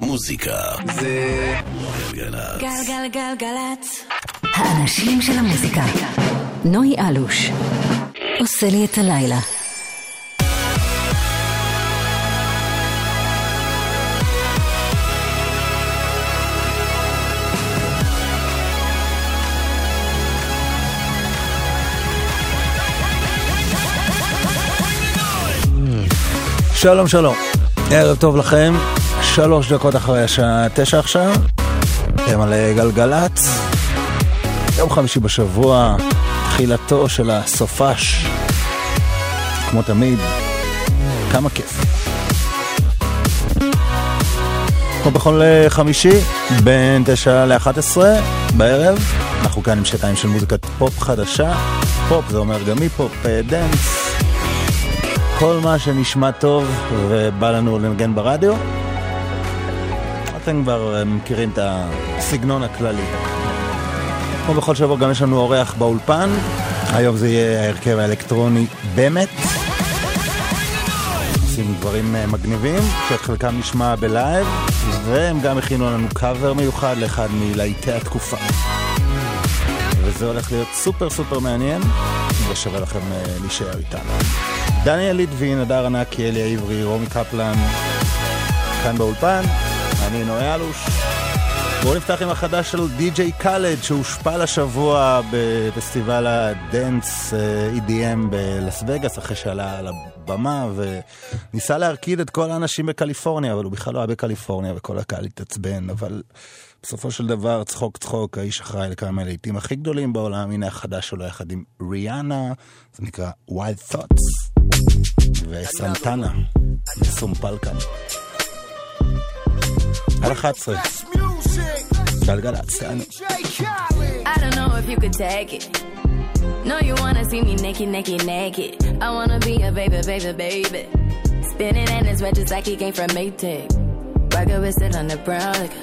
מוזיקה זה גלגלצ. גלגלגלגלצ. האנשים של המוזיקה. נוי אלוש. עושה לי את הלילה. שלום שלום, ערב טוב לכם, שלוש דקות אחרי השעה תשע עכשיו, אתם על גלגלצ, יום חמישי בשבוע, תחילתו של הסופש, כמו תמיד, כמה כיף. כמו בכל חמישי, בין תשע לאחת עשרה בערב, אנחנו כאן עם שעתיים של מוזיקת פופ חדשה, פופ זה אומר גם היפ-הופ, דנס. כל מה שנשמע טוב ובא לנו לנגן ברדיו. אתם כבר אה, מכירים את הסגנון הכללי. כמו בכל שבוע גם יש לנו אורח באולפן, היום זה יהיה ההרכב האלקטרוני באמת. עושים דברים אה, מגניבים, שאת חלקם נשמע בלייב, והם גם הכינו לנו קאבר מיוחד לאחד מלהיטי התקופה. וזה הולך להיות סופר סופר מעניין, ושווה לכם אה, להישאר איתנו. דניאל ליטבין, הדר ענקי, אליה עברי, רומי קפלן, כאן באולפן, אני נוי אלוש. בואו נפתח עם החדש של DJ Khaled שהושפל השבוע בפסטיבל הדנס אה, EDM בלאס וגאס אחרי שעלה על הבמה וניסה להרקיד את כל האנשים בקליפורניה אבל הוא בכלל לא היה בקליפורניה וכל הקהל התעצבן אבל בסופו של דבר צחוק צחוק האיש אחראי לכמה מהלעיתים הכי גדולים בעולם הנה החדש שלו יחד עם ריאנה זה נקרא Wild Thoughts וסנטנה מסומפל כאן על 11 גלגלצ, תענו. I don't know if you could take it. No, you wanna see me naked, naked, naked. I wanna be a baby, baby, baby. Spinning in his red just like he came from Maytag. Rocket with it on the brown. Like,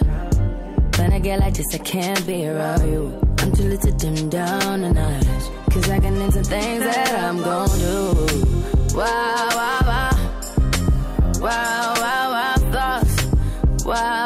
when I get like this, I can't be around you. I'm too little to dim down a notch. Cause I can into things that I'm gon' do. Wow, wow, wow. Wow, wow, wow, thoughts. Wow, wow, wow.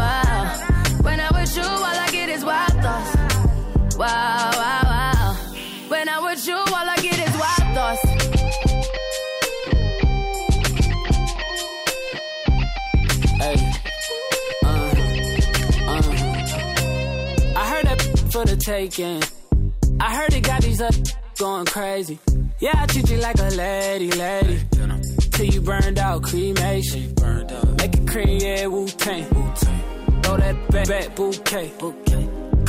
Wow, wow, wow. When I'm with you, all I get is wild thoughts. Hey. Uh, uh. I heard that for the taking. I heard it got these up going crazy. Yeah, I treat you like a lady, lady. Till you burned out, cremation. Make it cream, yeah, Wu Tang. Throw that back, back bouquet.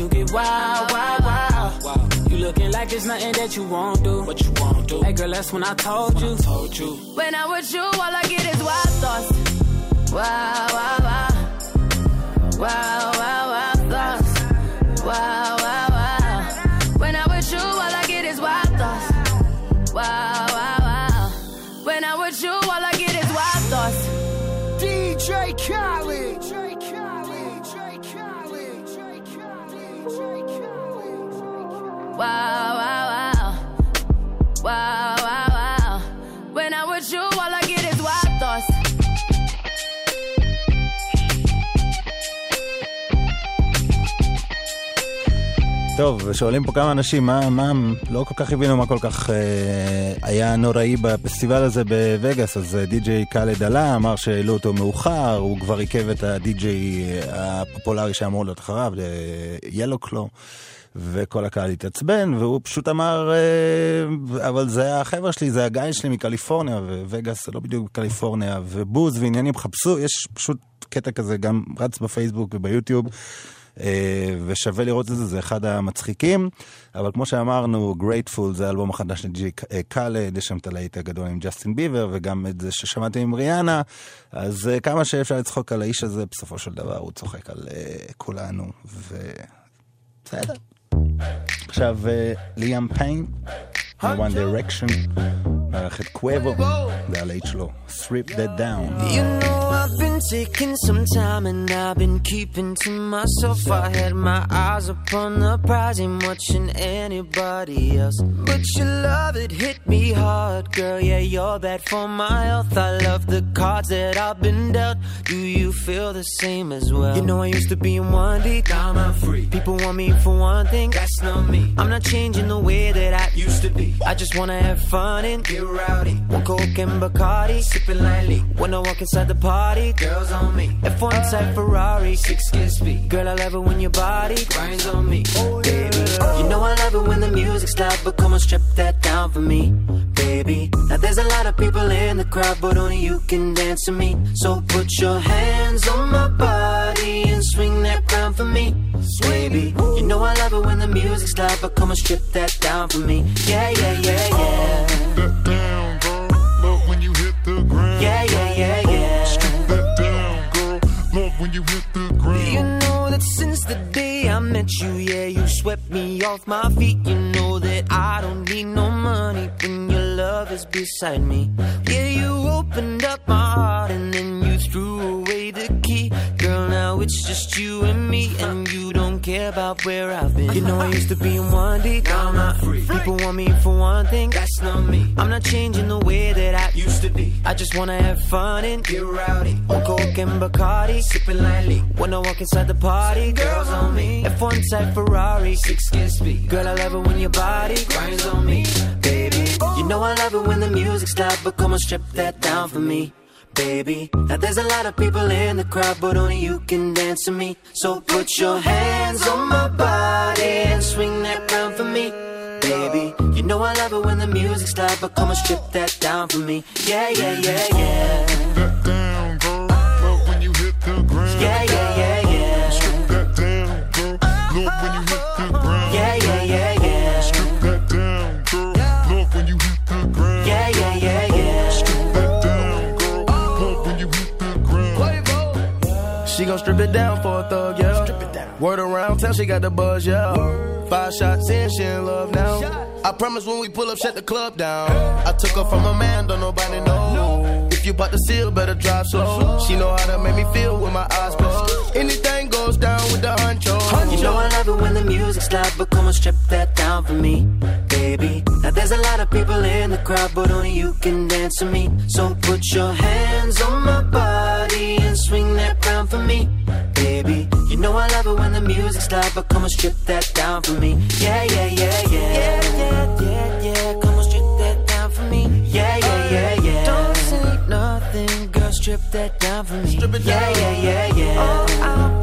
Cause you get wild, wild, wild. You looking like there's nothing that you won't do. What you won't do. Hey girl, that's when I told you. told you. When I'm with you, all I get is wild thoughts. Wow, wow, wow. Wow, wow, wow, thoughts. Wow, wow, wow. טוב, ושואלים פה כמה אנשים, מה, מה, לא כל כך הבינו מה כל כך אה, היה נוראי בפסטיבל הזה בווגאס, אז אה, די.ג'יי קאלד עלה, אמר שהעלו אותו מאוחר, הוא כבר עיכב את הדי.ג'יי אה, הפופולרי שאמור להיות אחריו, ילו קלו. אה, וכל הקהל התעצבן, והוא פשוט אמר, אה, אבל זה החבר'ה שלי, זה הגיא שלי מקליפורניה, ווגאס זה לא בדיוק קליפורניה, ובוז ועניינים, חפשו, יש פשוט קטע כזה גם רץ בפייסבוק וביוטיוב. אה, ושווה לראות את זה, זה אחד המצחיקים. אבל כמו שאמרנו, Grateful זה האלבום החדש של DJ Khaled, יש שם את הלהיט הגדול עם ג'סטין ביבר, וגם את זה ששמעתי עם ריאנה. אז אה, כמה שאפשר לצחוק על האיש הזה, בסופו של דבר הוא צוחק על כולנו, ובסדר. עכשיו ליאם פיין, מ-One Direction, מערכת קוואבו, זה הלהיט שלו, Strip That Down. You know I've been taking some time and I've been keeping to myself. I had my eyes upon the prize, ain't watching anybody else. But your love, it hit me hard, girl. Yeah, you're bad for my health. I love the cards that I've been dealt. Do you feel the same as well? You know I used to be in one deep, now I'm free. People want me for one thing, that's not me. I'm not changing the way that I used to be. I just wanna have fun and get rowdy. One coke and Bacardi, sipping lightly. When I walk inside the party, girls on me. F1 type Ferrari, six kiss speed. Girl, I love it when your body grinds on me. Oh, baby, you know I love it when the music's loud, but come on, strip that down for me, baby. Now there's a lot of people in the crowd, but only you can dance to me. So put your hands on my body and swing that crown for me, baby. You know I love it when the music's loud, but come on, strip that down for me. Yeah, yeah, yeah, yeah. That down, girl. Love when you hit the ground. Yeah, yeah, yeah, yeah. Strip that down, girl. Love when you hit the ground. You know that since the day I met you, yeah, you swept me off my feet. You know that I don't need no money when your love is beside me. Yeah, you opened up my heart and then you threw away the key. Girl, now it's just you and me, and you don't care about where I've been. You know I used to be in one deep, now I'm not free. People want me for one thing, that's not me. I'm not changing the way that I used to be. I just wanna have fun and get rowdy. One coke and Bacardi, sipping lightly. When I walk inside the party, girls on me. F1 type Ferrari, six kiss speed. Girl, I love it when your body grinds on me, baby. You know I love it when the music's loud, but come on, strip that down for me baby. Now there's a lot of people in the crowd, but only you can dance to me. So put your hands on my body and swing that crown for me, baby. You know I love it when the music's loud, but come and strip that down for me. Yeah, yeah, yeah, yeah. She gon' strip it down for a thug, yeah. Strip it down. Word around town, she got the buzz, yeah. Five shots in, she in love now. I promise when we pull up, shut the club down. I took her from a man, don't nobody know. If you bought the seal, better drive slow. She know how to make me feel with my eyes closed. Anything goes down with the honcho. You know I love it when the music's loud, but come on, strip that down for me, baby. Now there's a lot of people in the crowd, but only you can dance to me. So put your hands on my body and swing that crown for me, baby. You know I love it when the music's loud, but come on, strip that down for me. Yeah, yeah, yeah, yeah. Yeah, yeah, yeah, yeah. Strip that down for me. Strip it yeah, down. yeah, yeah, yeah. All oh, I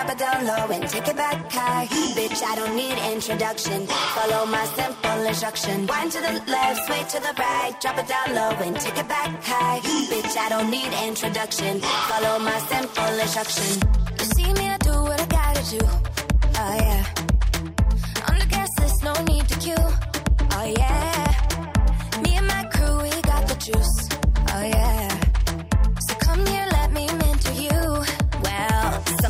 drop it down low and take it back high. Bitch, I don't need introduction. Follow my simple instruction. Wind to the left, sway to the right, drop it down low and take it back high. Bitch, I don't need introduction. Follow my simple instruction. You see me, I do what I gotta do. Oh yeah. On the gas list, no need to queue. Oh yeah. Me and my crew, we got the juice. Oh yeah.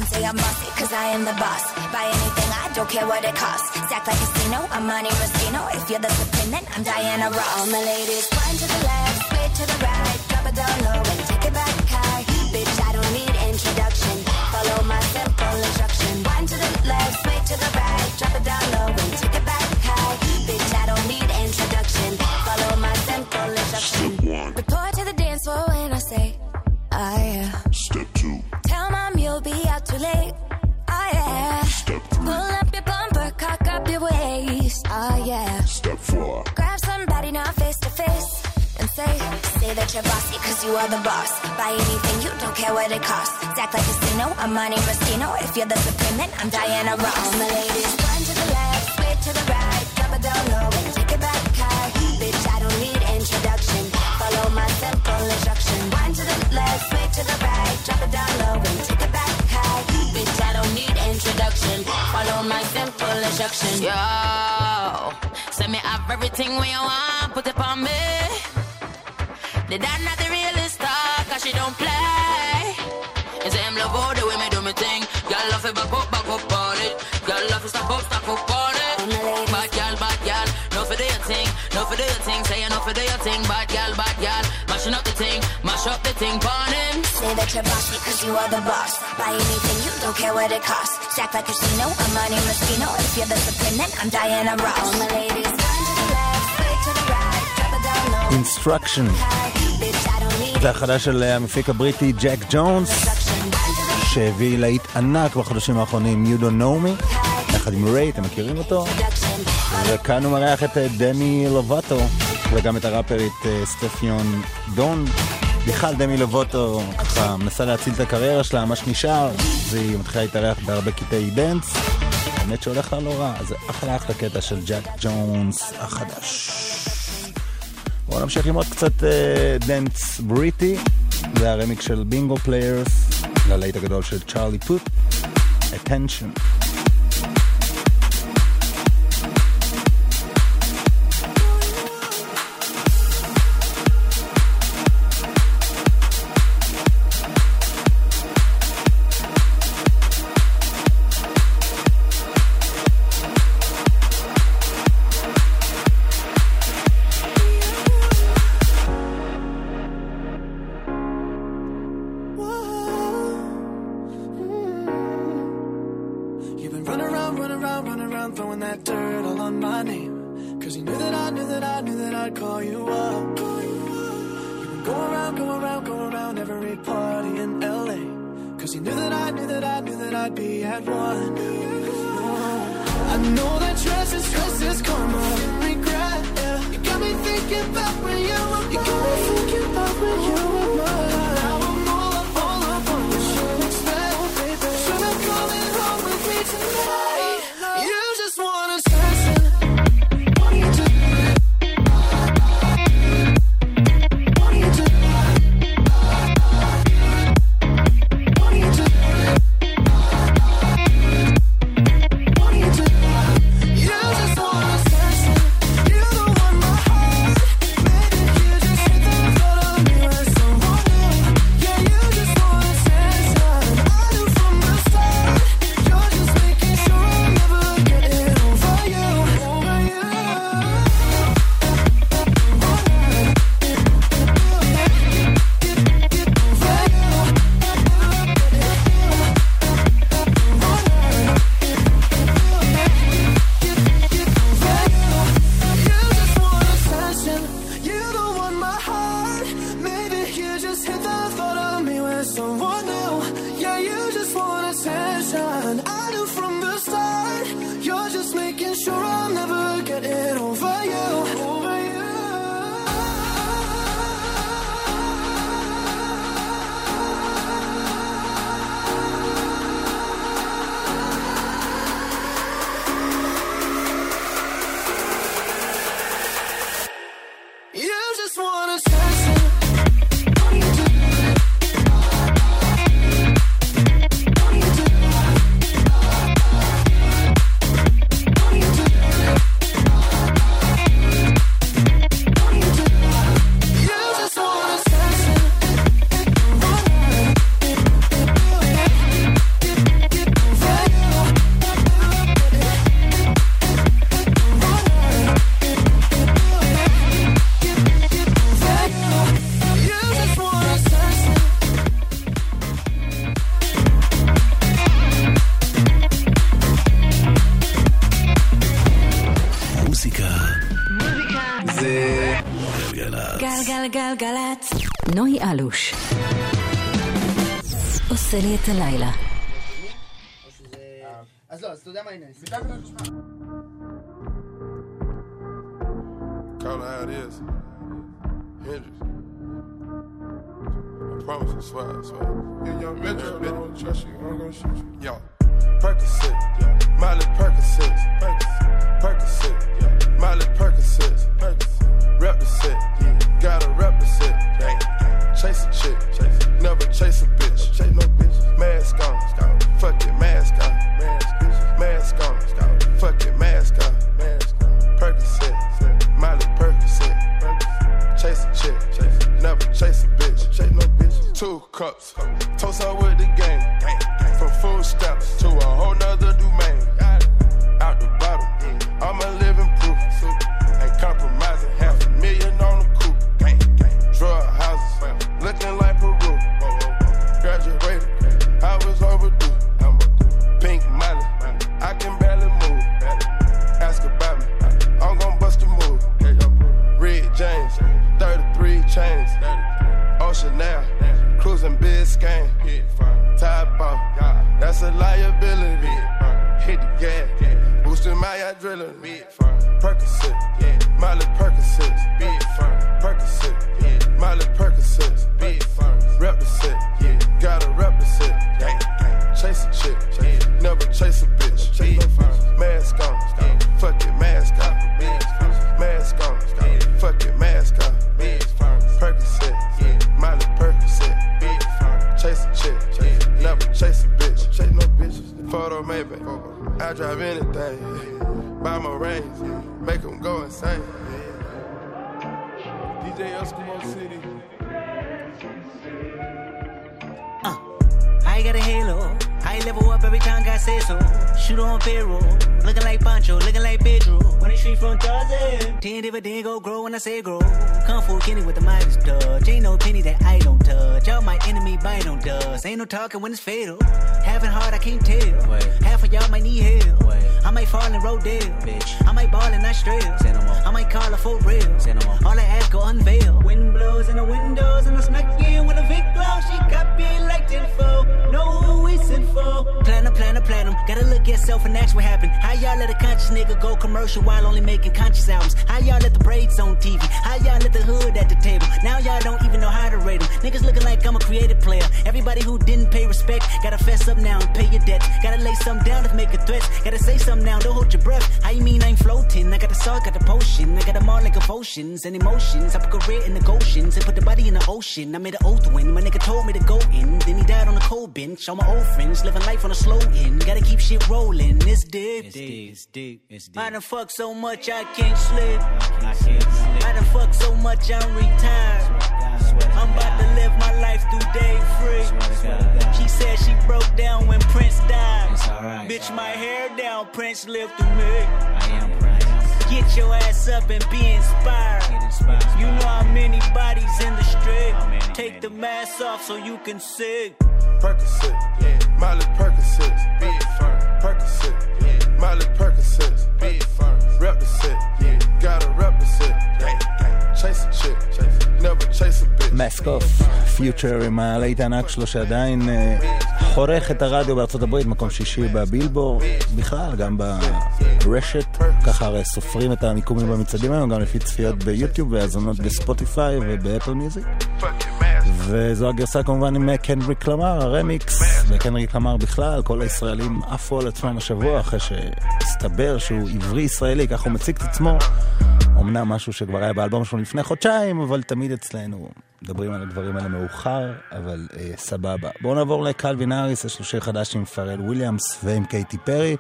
Some say I'm bossy, cause I am the boss. Buy anything, I don't care what it costs. Stack like a casino, I'm Monte Rustino. If you're the supreme, then I'm Diana Ross. All my ladies, wind to the left, sway to the right, drop it down low and take it back high. Bitch, I don't need introduction. Follow my simple instruction. Wind to the left, sway to the right, drop it down low be out too late. Oh yeah. Pull up your bumper, cock up your waist. Oh yeah. Step four. Grab somebody now face to face and say, say that you're bossy cause you are the boss. Buy anything, you don't care what it costs. Act like a casino, I'm Monte Rustino. If you're the supreme, then I'm Diana Ross. All my ladies, one to the left, sway to the right, instruction. Yo, send me have everything when you want, put it on me. The dad not the realest star, cause she don't play. And say him love all the way me do me thing. Girl love it back up, back up on it. Girl love it stop up, stop up on it. Bad girl, bad girl, no for do your thing, no for do your thing. Say you no for do your thing, bad girl, bad girl. Mashing up the thing, mash up the thing, pon him. Say that you're bossy cause you are the boss. Buy anything, you don't care what it costs. Act like a casino, I'm Monte Rustino. If you're the supreme, then I'm Diana Ross. All my ladies, one to the left, sway to the right, drop it down low. Instruction. זה החדש של המפיק הבריטי ג'ק ג'ונס, שהביא להיט ענק בחודשים האחרונים, You Don't Know Me, יחד עם ריי, אתם מכירים אותו? וכאן הוא מארח את אה, דמי לובטו, וגם את הראפרית אה, סטפיון דון. בכלל, דמי לובאטו ככה מנסה להציל את הקריירה שלה, מה שנשאר, והיא מתחילה להתארח בהרבה קטעי דנס. האמת שהולך לה לא רע, זה אחלה אחלה קטע של ג'קס ג'ונס החדש. בואו נמשיך עם עוד קצת אה, דנס בריטי, זה הרמיקס של בינגו פליירס, ללהיט הגדול של צ'ארלי פות', attention. את הלילה. אז לא, אז אתה יודע מה העניין. Call it how it is. Hendrix. I promise I swear, I swear. You young trust you. I'm gonna shoot you. Yo. Dust. Ain't no talking when it's fatal. Having hard, I can't tell. Half of y'all might need help. I might fall in Rodale. Bitch. I might ball in Australia. I might call for real. Platinum. Gotta look at yourself and ask what happened. How y'all let a conscious nigga go commercial while only making conscious albums? How y'all let the braids on TV? How y'all let the hood at the table? Now y'all don't even know how to rate them. Niggas looking like I'm a creative player. Everybody who didn't pay respect, gotta fess up now and pay your debt. Gotta lay some down to make a threat. Gotta say something now, don't hold your breath. How you mean I ain't floating? I got the salt, got the potion. I got them all like emotions and emotions. I put career in the Goshen's and put the body in the ocean. I made an oath when my nigga told me to go in. Then he died on a cold bench. All my old friends living life on a slow end. Gotta keep shit rolling. It's deep. It's deep. It's deep. It's deep. I done fucked so much I can't sleep. I can't sleep. I done fuck so much I'm retired. I'm about to live my life through day free. She said she broke down when Prince died. Bitch, my hair down, Prince lived through me. I am Prince. Get your ass up and be inspired. You know how many bodies in the street. Take the mask off so you can see. Percocet, Miley Percocet, be it firm. Percocet, Miley Percocet, rep the set, gotta rep the set, chase a chick, אוף, פיוטר עם הלהיט הענק שלו שעדיין אה, חורך את הרדיו בארצות הברית, מקום שישי בבילבור, בכלל גם ברשת, ככה הרי סופרים את המיקומים במצעדים היום, גם לפי צפיות ביוטיוב והאזונות בספוטיפיי ובאפל מיוזיק. וזו הגרסה כמובן עם קנדריק למר, הרמיקס, וקנדריק למר בכלל, כל הישראלים עפו על עצמם השבוע אחרי שהסתבר שהוא עברי ישראלי, ככה הוא מציג את עצמו. אמנם משהו שכבר היה באלבום שלו לפני חודשיים, אבל תמיד אצלנו מדברים על הדברים האלה מאוחר, אבל אה, סבבה. בואו נעבור לקלווין האריס, יש לו שיר חדש עם פארל וויליאמס ועם קייטי פרי,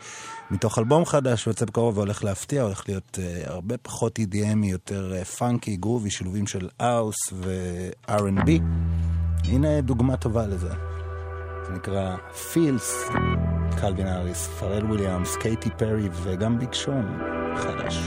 מתוך אלבום חדש שיוצא בקרוב והולך להפתיע, הולך להיות אה, הרבה פחות EDM, יותר אה, funky, groovy, שילובים של האוס ו-R&B. הנה דוגמה טובה לזה. זה נקרא Feels, קלווין האריס, פארל וויליאמס, קייטי פרי וגם ביג שון חדש.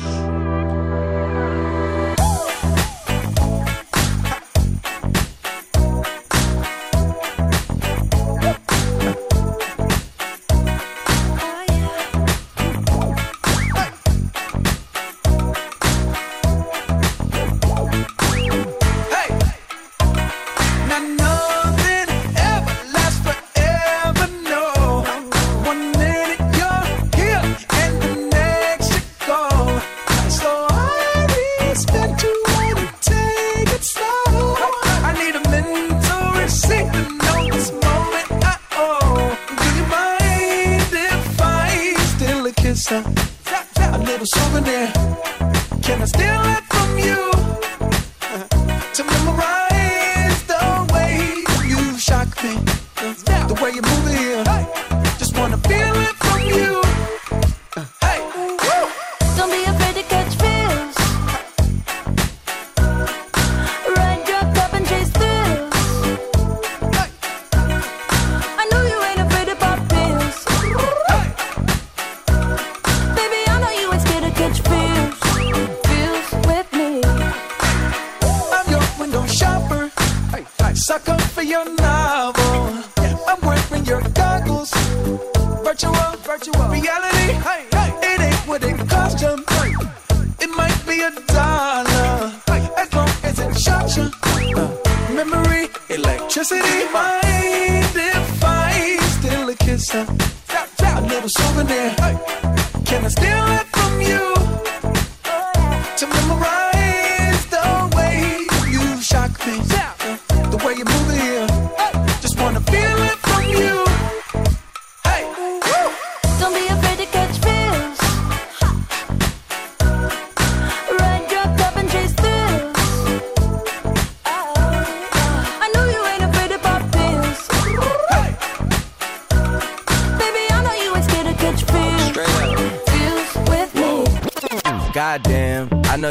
A little souvenir. Can I steal it from you? Sucker for your novel. I'm wearing your goggles. Virtual, virtual reality. It ain't what it cost you. It might be a dollar. As long as it shocks you. Memory, electricity. Mind if I steal a kiss? A little souvenir. Can I steal it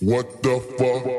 What the fuck?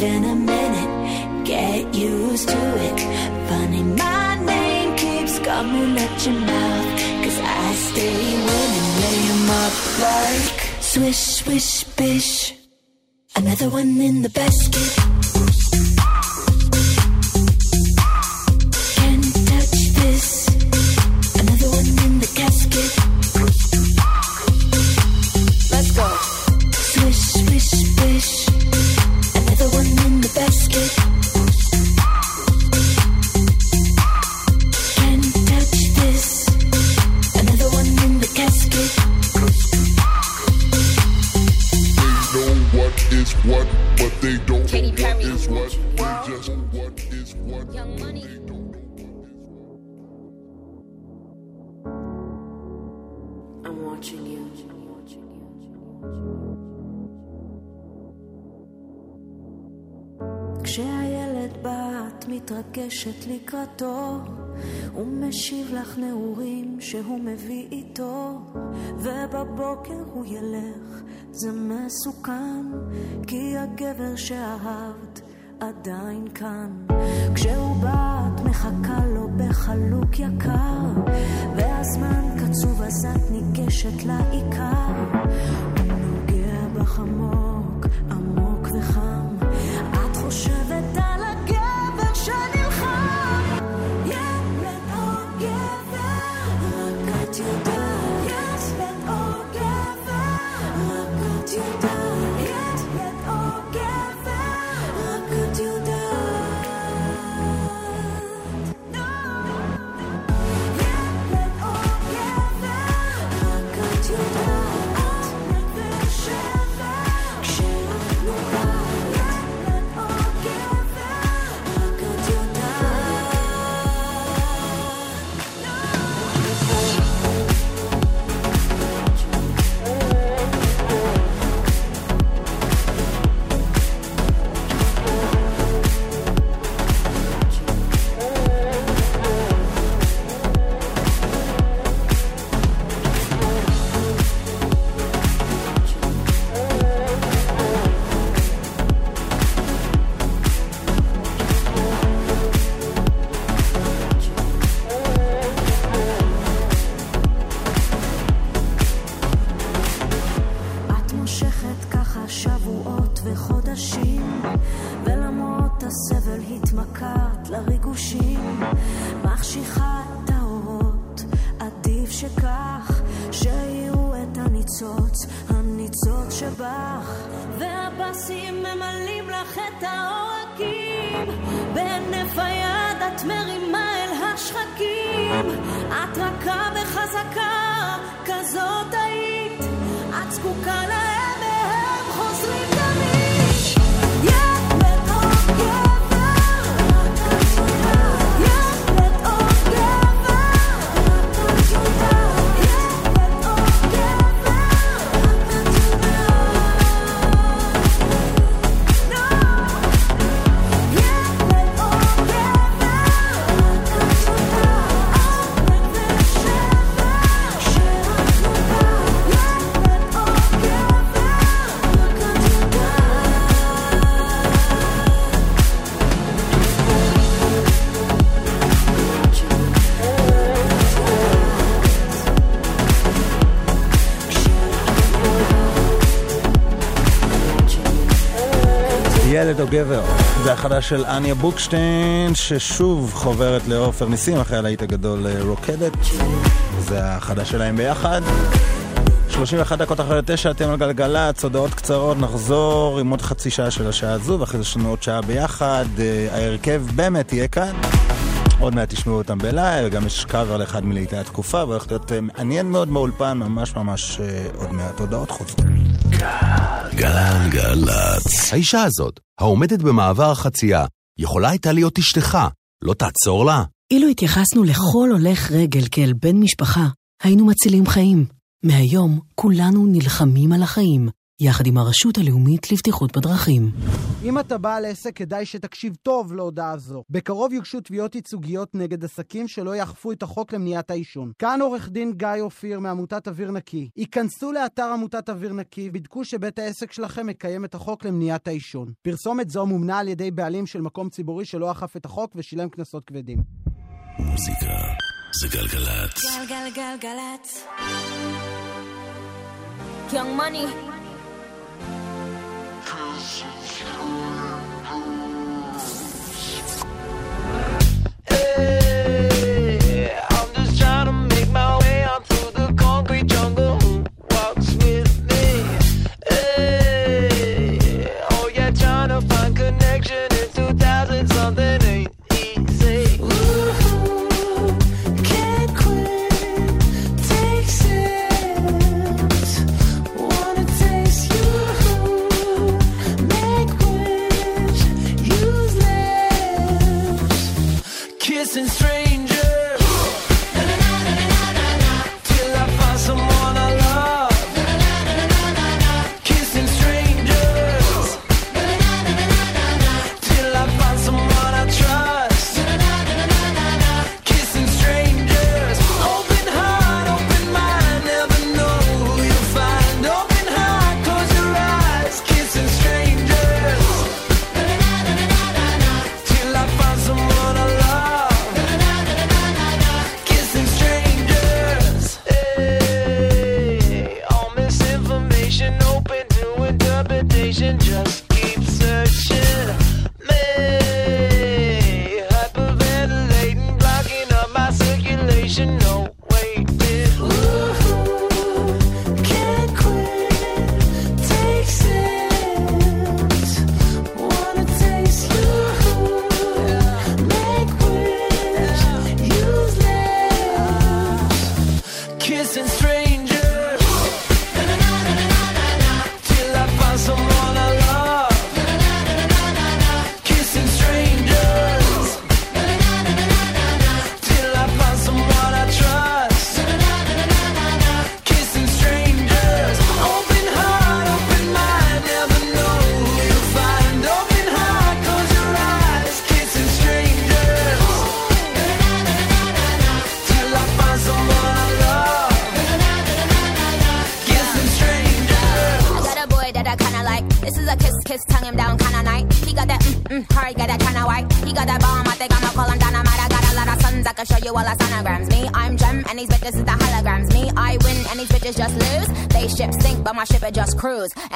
Than a minute. Get used to it. Funny, my name keeps coming at your mouth. Cause I stay winning, lay 'em up like swish, swish, bish. Another one in the basket. לקראתו, הוא משיב לך נעורים שהוא מביא איתו, ובבוקר הוא ילך, זה מסוכן, כי הגבר שאהבת עדיין כאן. כשהוא בא את מחכה לו בחלוק יקר, והזמן קצוב אז את ניגשת לעיקר. הוא נוגע בך גבר, זה החדש של אניה בוקשטיין, ששוב חוברת לעופר ניסים אחרי הלהיט הגדול אה, רוקדת. זה החדש שלהם ביחד. 31 דקות אחרי תשע, אתם על גלגלצ, הודעות קצרות, נחזור עם עוד חצי שעה של השעה הזו, ואחרי זה יש לנו עוד שעה ביחד. אה, ההרכב באמת יהיה כאן. עוד מעט תשמעו אותם בלייב, גם יש קאבר לאחד מלהיטי התקופה, והולך להיות אה, מעניין מאוד באולפן, ממש ממש עוד מעט הודעות חוזרות. גלגלצ. האישה הזאת, העומדת במעבר החצייה, יכולה הייתה להיות אשתך. לא תעצור לה? אילו התייחסנו לכל הולך רגל כאל בן משפחה, היינו מצילים חיים. מהיום כולנו נלחמים על החיים, יחד עם הרשות הלאומית לבטיחות בדרכים. אם אתה בעל עסק, כדאי שתקשיב טוב להודעה זו. בקרוב יוגשו תביעות ייצוגיות נגד עסקים שלא יאכפו את החוק למניעת העישון. כאן עורך דין גיא אופיר מעמותת אוויר נקי. היכנסו לאתר עמותת אוויר נקי, בדקו שבית העסק שלכם מקיים את החוק למניעת העישון. פרסומת זו מומנה על ידי בעלים של מקום ציבורי שלא אכף את החוק ושילם קנסות כבדים. מוזיקה זה גלגלצ. גלגלגלגלצ. Young money. Thank you.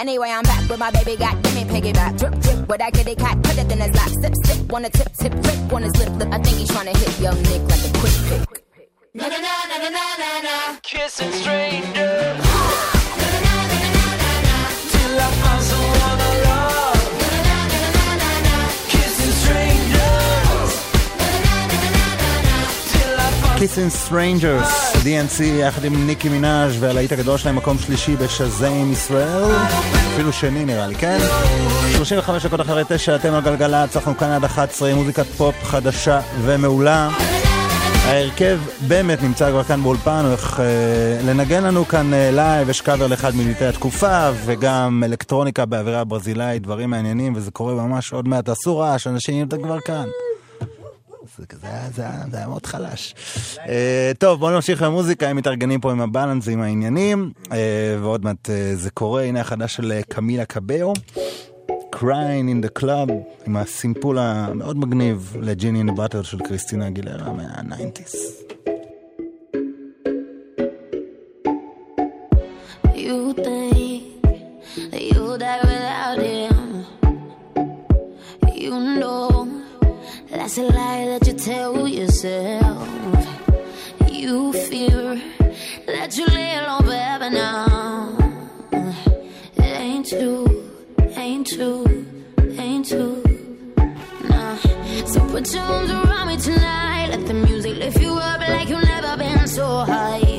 Anyway, I'm back with my baby got, Strangers, DNC יחד עם ניקי מנאז' והלהיט הגדול שלהם מקום שלישי בשזיין ישראל, אפילו שני נראה לי, כן? 35 דקות אחרי תשע, אתם על גלגלצ, אנחנו כאן עד 11, מוזיקת פופ חדשה ומעולה. ההרכב באמת נמצא כבר כאן באולפן, הולך אה, לנגן לנו כאן אה, לייב, יש קאבר לאחד מלהיטי התקופה, וגם אלקטרוניקה באווירה ברזילאית, דברים מעניינים, וזה קורה ממש עוד מעט. תעשו רעש, אנשים, כבר כאן. זה, זה, היה- מאוד חלש. אה, טוב, בואו נמשיך במוזיקה, הם מתארגנים פה עם ה balance, עם העניינים, אה, ועוד מעט uh, זה קורה, הנה החדש של קמילה קבאו, Crying in the Club, עם הסימפול המאוד מגניב לג'יני באטר של קריסטינה אגילרה מה-90's. You think that that's a lie that you tell yourself. You fear that you lay alone forever now. It ain't true, ain't true, ain't true. Nah. So put your arms around me tonight. Let the music lift you up like you've never been so high.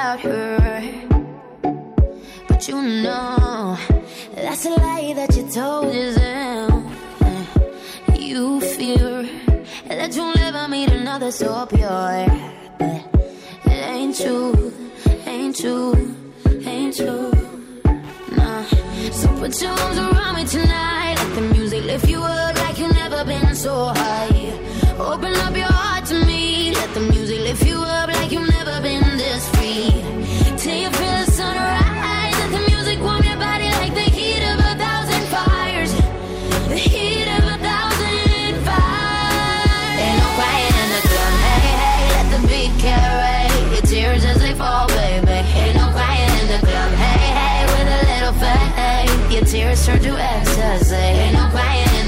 Without her. But you know that's a lie that you told yourself. You fear that you'll never meet another so pure. But it ain't true, ain't true, ain't true. Nah. So put your arms around me tonight. Let the music lift you up like you've never been so high. Open up your heart to me. Let the music lift you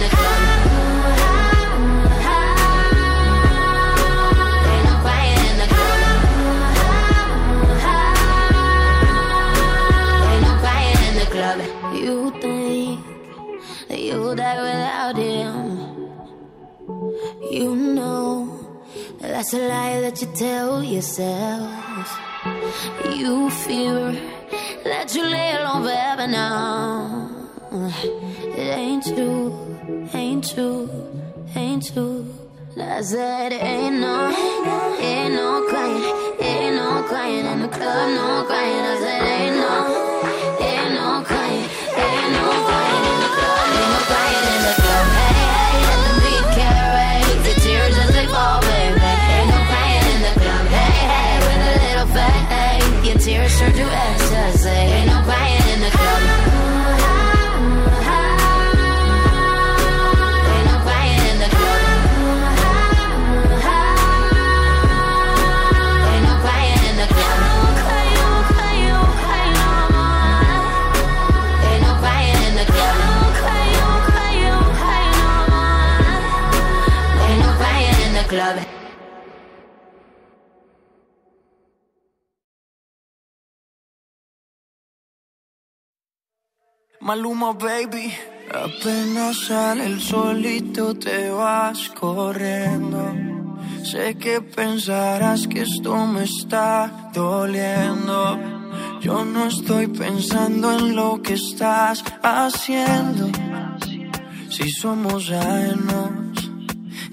The club. Ain't no crying in the club. You think that you'll die without him. You know that's a lie that you tell yourself. You fear that you lay alone forever now. It ain't true, ain't true, ain't true. I said ain't no, ain't no crying, ain't no crying in the club, no crying. I said ain't club. Maluma, baby. Apenas sale el solito te vas corriendo. Sé que pensarás que esto me está doliendo. Yo no estoy pensando en lo que estás haciendo. Si somos ajenos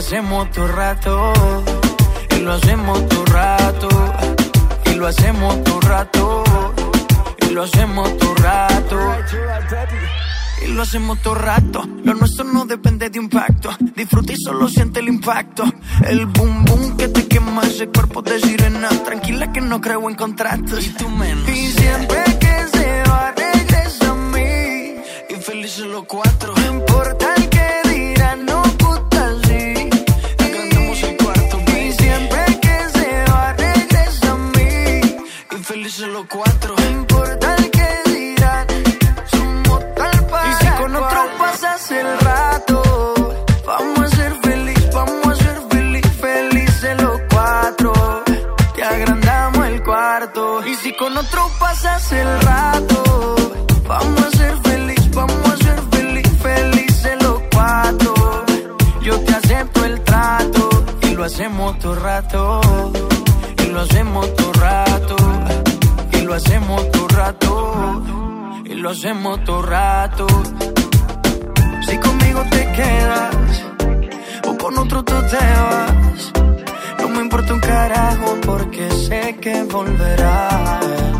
hacemos todo rato. Y lo hacemos todo rato. Y lo hacemos todo rato. Y lo hacemos todo rato. Y lo hacemos todo rato. Lo nuestro no depende de un pacto. Disfruta y solo siente el impacto. El boom boom que te quema ese cuerpo de sirena. Tranquila que no creo en contratos. Y tú menos. Y siempre que se va, regresa a mí. Y felices los cuatro. No importa el que el rato, vamos a ser feliz, vamos a ser feliz, felices los cuatro. Yo te acepto el trato y lo hacemos todo rato. Y lo hacemos todo rato. Y lo hacemos todo rato. Y lo hacemos todo rato. Si conmigo te quedas o con otro tú te vas. No me importa un carajo porque sé que volverás.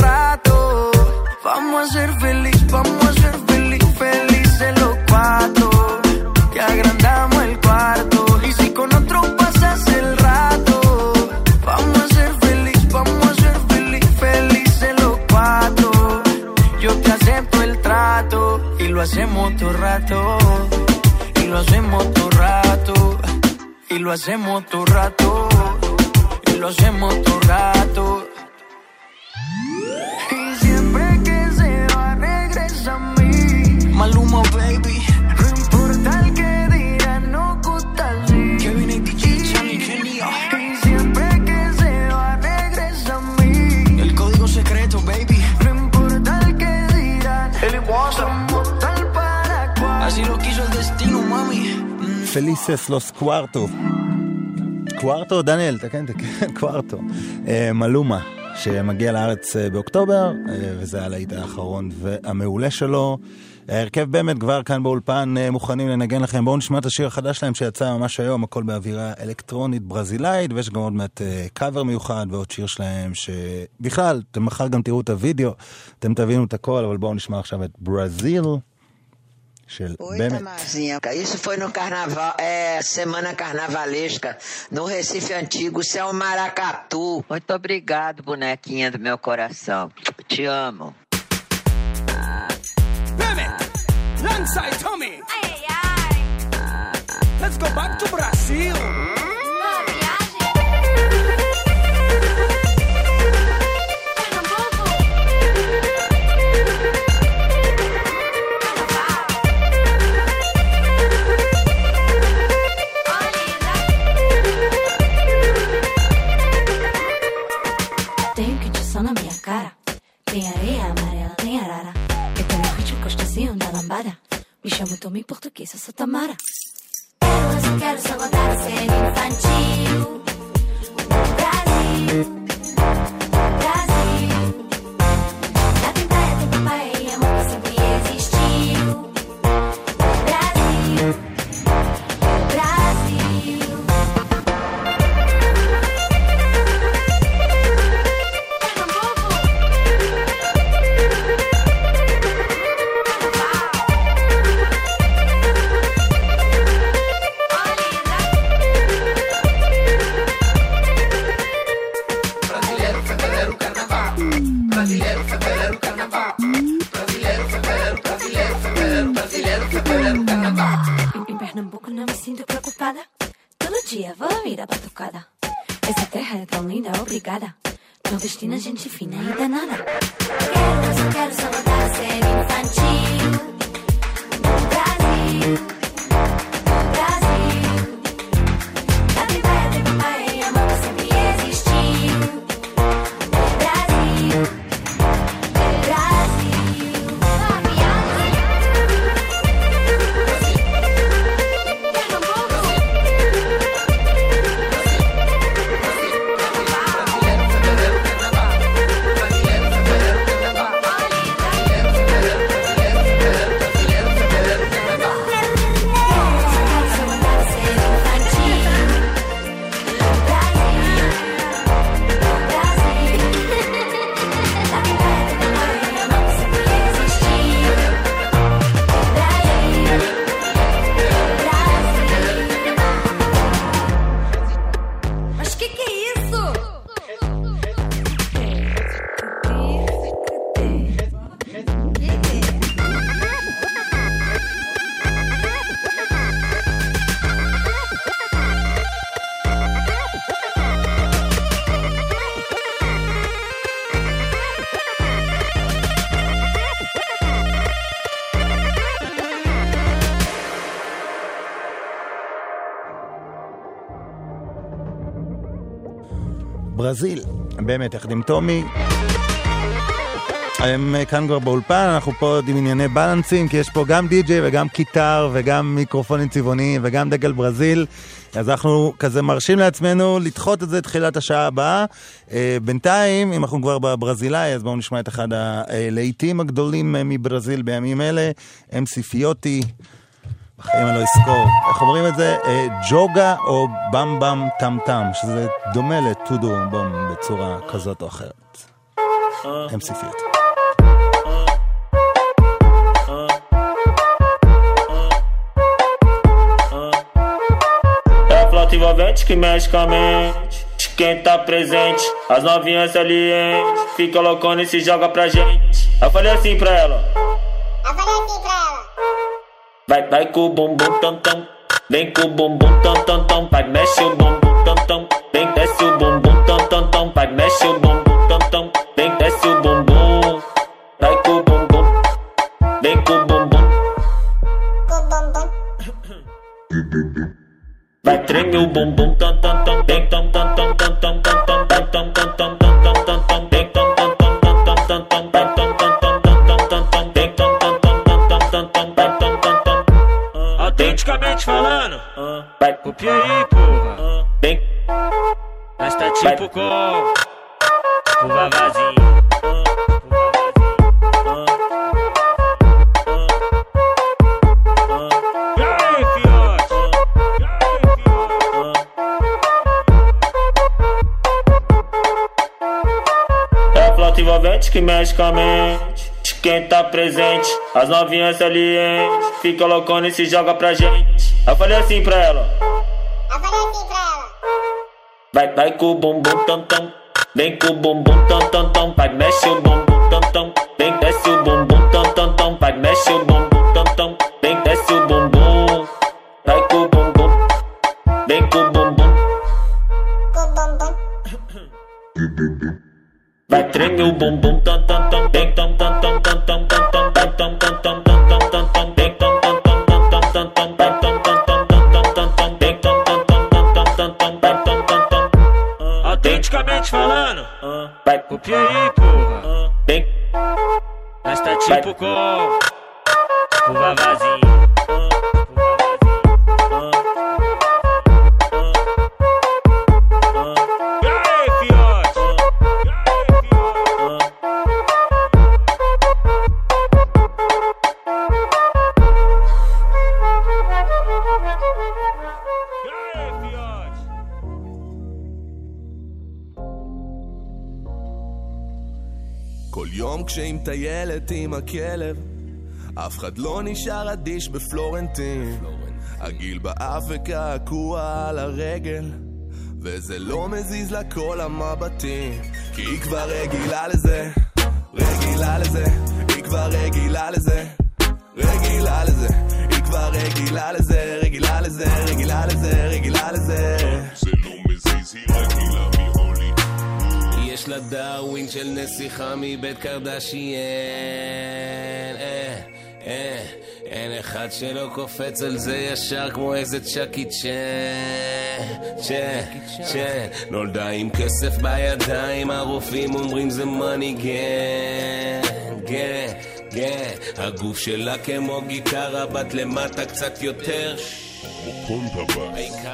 hacemos todo rato. Y lo hacemos todo rato. Y lo hacemos todo rato. Y lo hacemos todo rato. פליסס לוס קווארטו. קווארטו, דניאל, תקן, תקן, קווארטו. אה, מלומה, שמגיע לארץ אה, באוקטובר, אה, וזה הלהיט האחרון והמעולה שלו. ההרכב באמת כבר כאן באולפן מוכנים לנגן לכם. בואו נשמע את השיר החדש שלהם שיצא ממש היום, הכל באווירה אלקטרונית ברזילאית, ויש גם עוד מעט קאבר מיוחד ועוד שיר שלהם, שבכלל, אתם מחר גם תראו את הוידאו, אתם תבינו את הכל, אבל בואו נשמע עכשיו את ברזיל. של Oi, באמת. Tamarzinha. Isso foi no carnaval, é, semana carnavalesca, no Recife Antigo, Céu Maracatu. Muito obrigado, bonequinha do meu coração. Te amo. Alongside Tommy. Let's go back to Brazil. Me chamo também eu sou Tamara. Eu só quero sabotar a ser infantil. Brasil. ברזיל, באמת, יחד עם טומי. הם אה, כאן כבר באולפן, אנחנו פה עוד עם ענייני בלנסים, כי יש פה גם די-ג'יי וגם keytar וגם מיקרופונים צבעוניים וגם דגל ברזיל. אז אנחנו כזה מרשים לעצמנו לדחות את זה לתחילת השעה הבאה. אה, בינתיים, אם אנחנו כבר בברזילאי, אז בואו נשמע את אחד הלהיטים הגדולים אה, מברזיל בימים אלה, MC Fioti. בחיים אני לא אזכור. איך אומרים את זה? אה, Joga o Bum Bum Tam Tam, שזה דומה לטודו בום בצורה כזאת או אחרת. a flauta envolvente que mexe com a mente. Quem tá presente, as novinhas salientes. Fica loucona e se joga pra gente. Eu falei assim pra ela. Vai, vai com o bumbum tam tam. Vem com o bumbum tam tam tam. Vai, mexe o bumbum tam tam. Vem, desce o bumbum tam tam tam. Vai, mexe o bumbum tam tam. Vem, desce o bumbum. Vai com o bumbum. Vem com o bumbum. Vai, treme o bumbum tam tam tam. Vem tam tam tam tam tam tam tam tam tam tam tam tam. Tam tam tam copia aí, porra. Vem. Nós tá tipo com o vavazinho. E? É envolvente que mexe com a mente. Quem tá presente, as novinhas salientes. Fica loucona e se joga pra gente. Eu falei assim pra ela. Vai, vai com o bumbum tam tam. Vem com o bumbum tam tam tam. Vai, mexe o bumbum tam tam. Vem, desce o bumbum tam tam tam. Vai, mexe o bumbum עם הכלב, אף אחד לא נשאר אדיש בפלורנטין. הגיל באף וקעקוע על הרגל, וזה לא מזיז לה כל המבטים. כי היא כבר רגילה לזה, רגילה לזה, היא כבר רגילה לזה, של נסיכה מבית קרדשיין. אה, אה, אין אחד שלא קופץ על זה ישר כמו איזה צ'קי צ'ן. נולדה עם כסף בידיים, הרופאים אומרים זה מאני גן. גן, גן. הגוף שלה כמו גיטרה, בת למטה קצת יותר.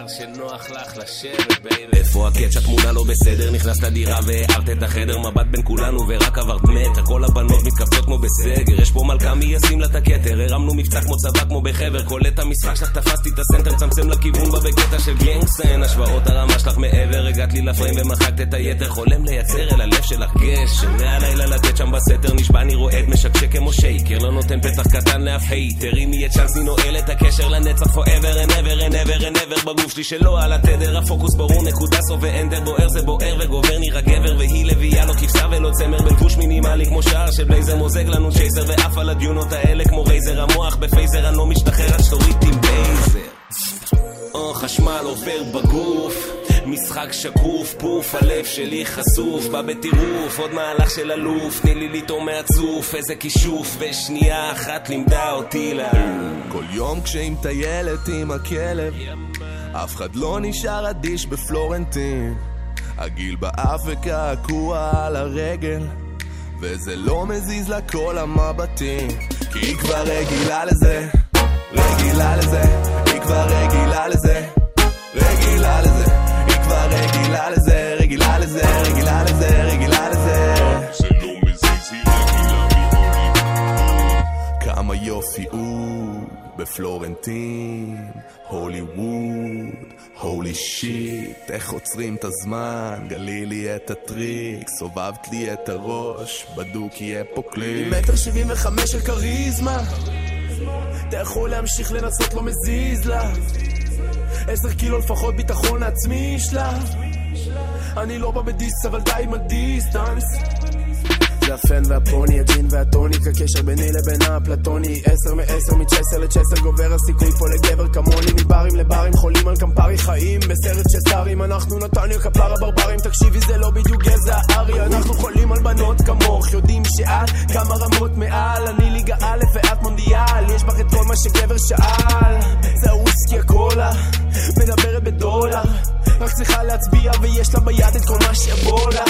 העיקר שנוח לך לשבת, בייבי. איפה הקץ? התמונה לא בסדר, נכנסת לדירה והארת את החדר, מבט בין כולנו ורק עברת מטר. כל הבנות מתכווצות כמו בסגר, יש פה מלכה מי ישים לה את הכתר. הרמנו מבצע כמו צבא כמו בחבר, קולט המשחק שלך, תפסתי את הסנטר, צמצם לכיוון בה בקטע של גנגסטן. השוואות הרמה שלך מעבר, הגעת לי לפריים ומחקת את היתר, חולם לייצר אל הלב שלך גשם. מהלילה לתת שם בסתר, נשבע אני רועד, משקשק כמו שייקר, לא נותן פתח קטן לאף הייטר. אם יהיה צ'אנס, אני נועל את הקשר לנצח forever and ever and ever and ever בגוף שלי שלא על התדר, הפוקוס ברור, נקודה סוף ואנדר בוער זה בוער וגובר נראה גבר והיא לביאה לא כבשה ולא צמר בלבוש מינימלי כמו שער של בלייזר מוזג לנו צ'ייסר ועף על הדיונות האלה כמו רייזר המוח בפייזר אני לא משתחרר עד שתוריד עם בייזר. או חשמל עובר בגוף משחק שקוף, פוף, הלב שלי חשוף בא בטירוף, עוד מהלך של אלוף תני לי לטעום מהצוף, איזה כישוף ושנייה אחת לימדה אותי לה כל יום כשהיא מטיילת עם הכלב, אף אחד לא נשאר אדיש בפלורנטין. הגיל באף וקעקוע על הרגל, וזה לא מזיז לה כל המבטים, כי היא כבר רגילה לזה, רגילה לזה, היא כבר רגילה לזה, רגילה לזה, היא כבר רגילה לזה, רגילה לזה, בפלורנטין, הוליווד, הולי שיט, איך עוצרים את הזמן, גלי לי את הטריק, סובבת לי את הראש, בדוק יהיה פה קליק. מטר שבעים וחמש של כריזמה. אתה יכול להמשיך לנסות לא מזיז לה. עשר קילו לפחות ביטחון עצמי יש לה אני לא בא בדיסט אבל די עם הדיסטנס הפן והפוני, הג'ין והטוניק, הקשר ביני לבינה אפלטוני עשר מעשר, מצ'סר לצ'סר, גובר הסיכוי פה לגבר כמוני. מברים לברים, חולים על קמפרי חיים. בסרט של סארים, אנחנו נתניה כפר הברברים תקשיבי זה לא בדיוק גזע ארי. אנחנו חולים על בנות כמוך, יודעים שאת כמה רמות מעל. אני ליגה א' ואת מונדיאל. יש בך את כל מה שגבר שאל. זה הוויסקי הקולה, מדברת בדולר. רק צריכה להצביע ויש לה ביד את כל מה שיבוא לה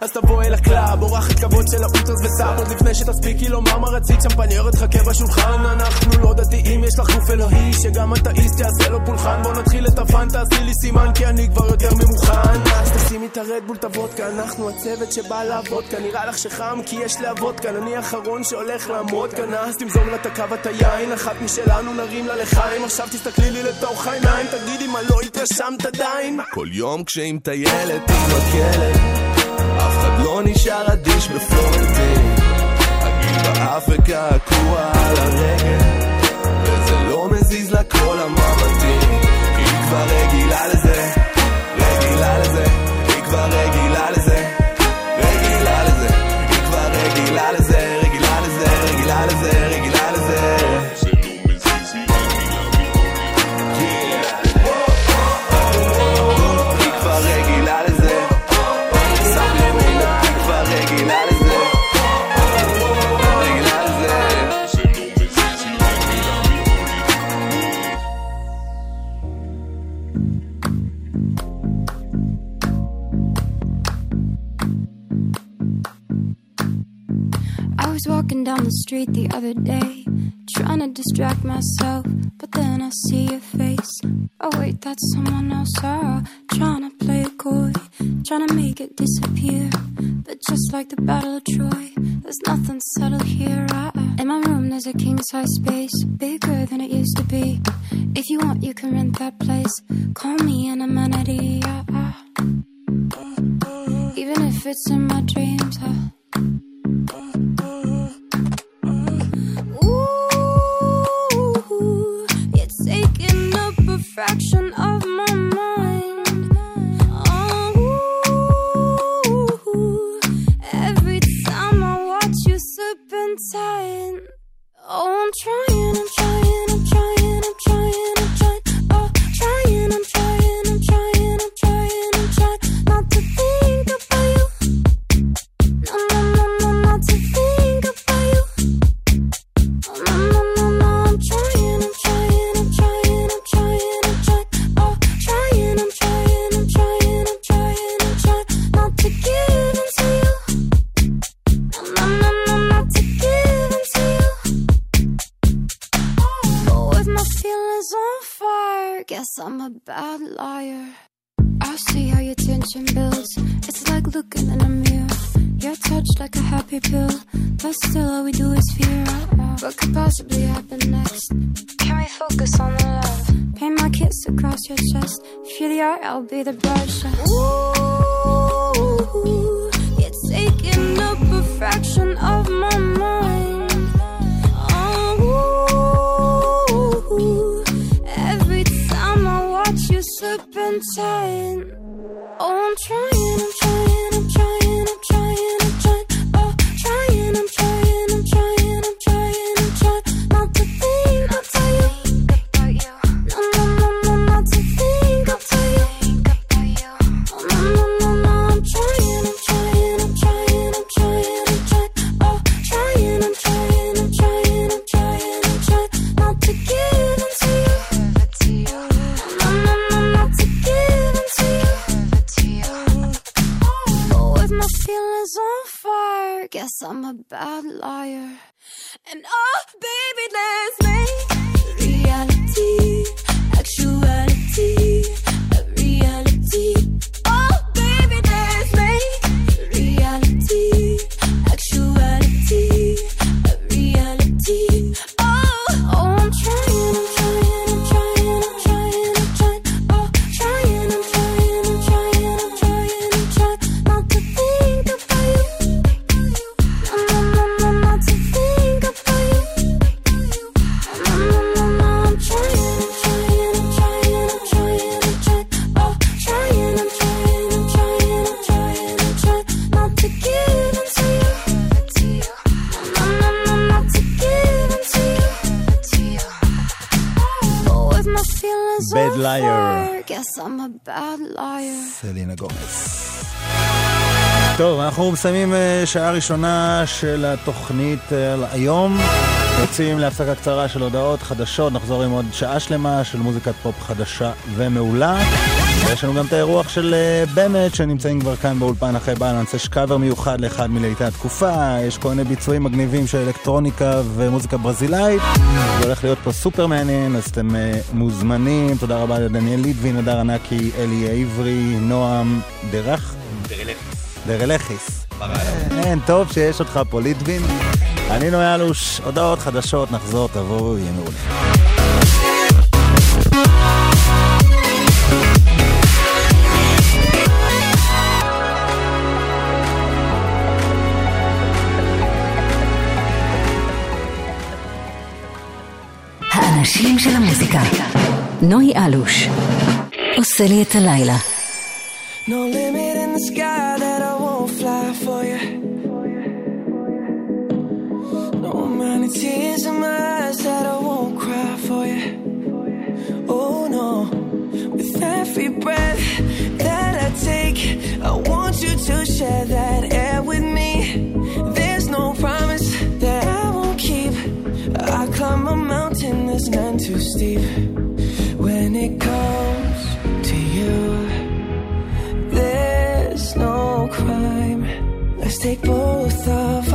אז תבוא אל ה קלאב, אורחת כבוד של האולטרס וסאב עוד לפני שתספיקי לומר מה רצית שמפניירת חכה בשולחן. אנחנו לא דתיים, יש לך גוף אלוהי שגם אתאיסט יעשה לו פולחן. בוא נתחיל את הפאן, תעשי לי סימן כי אני כבר יותר ממוכן. אז תשימי את הרדבול את הוודקה אנחנו הצוות שבא לעבוד כאן. נראה לך שחם כי יש להבות כאן. אני האחרון שהולך לעמוד כאן. אז תמזוג לה את הקו את היין. אחת משלנו נרים לה לחיים. עכשיו תסתכלי לי לתוך העיניים תגידי מה לא התרשמת עדיין. כל יום כשהיא מטיילת עם הכלב, אף אחד לא נשאר אדיש בפלורנטין. הגיל באף וקעקוע על הרגל, וזה לא מזיז לה כל כי היא כבר רגילה לזה, down the street the other day, trying to distract myself, but then I see your face. Oh, wait, that's someone else. Oh, trying to play it coy, trying to make it disappear. But just like the Battle of Troy, there's nothing subtle here. I, in my room, there's a king size space, bigger than it used to be. If you want, you can rent that place. Call me an amenity. I, I, even if it's in my dreams. I, fraction of my mind. Oh, every time I watch you serpentine. Oh, I'm trying, tension builds. It's like looking in a mirror. You're touched like a happy pill, but still all we do is fear. What could possibly happen next? Can we focus on the love? Paint my kiss across your chest. If you're the art, I'll be the brush. Ooh, you're taking up a fraction of my mind. Oh, every time I watch you tight. Oh, I'm trying, I'm trying, and uh סלינה גומס. טוב, אנחנו מסיימים אה, שעה ראשונה של התוכנית אה, היום. יוצאים להפסקה קצרה של הודעות חדשות, נחזור עם עוד שעה שלמה של מוזיקת פופ חדשה ומעולה. ויש לנו גם את האירוח של אה, באמת, שנמצאים כבר כאן באולפן אחרי בלנס. יש קאבר מיוחד לאחד מלהיטי התקופה, יש כל מיני ביצועים מגניבים של אלקטרוניקה ומוזיקה ברזילאית. זה הולך להיות פה סופר מעניין, אז אתם אה, מוזמנים. תודה רבה לדניאל ליטבין, הדר ענקי, אלי עברי, נועם דרך. דרלכיס. אין, טוב שיש אותך פה ליטבין. אני נויה אלוש, הודעות חדשות, נחזור, תבואו, יהיה מעולה. האנשים של המוזיקה. נוי אלוש. עושה לי את הלילה. No limit in the sky that No amount of tears in my eyes that I won't cry for you. Oh no, with every breath that I take, I want you to share that air with me. There's no promise that I won't keep. I climb a mountain that's none too steep. When it comes to you. There's no crime. Let's take both of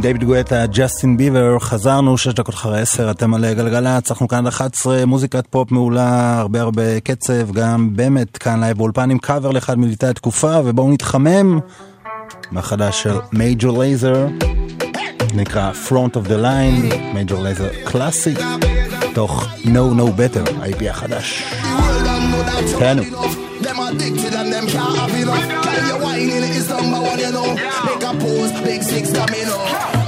דייוויד גואטה, ג'סטין ביבר, חזרנו, שש דקות אחרי עשר, אתם על אה, גלגלצ, אנחנו כאן עד 11, מוזיקת פופ מעולה, הרבה הרבה קצב, גם באמת כאן לייב באולפן עם קאבר לאחד מלהיטי התקופה, ובואו נתחמם מהחדש של מייג'ור לייזר, נקרא Front of the Line, מייג'ור לייזר קלאסי, מתוך Know No Better, ה-EP החדש. תהנו. Them and big six domino.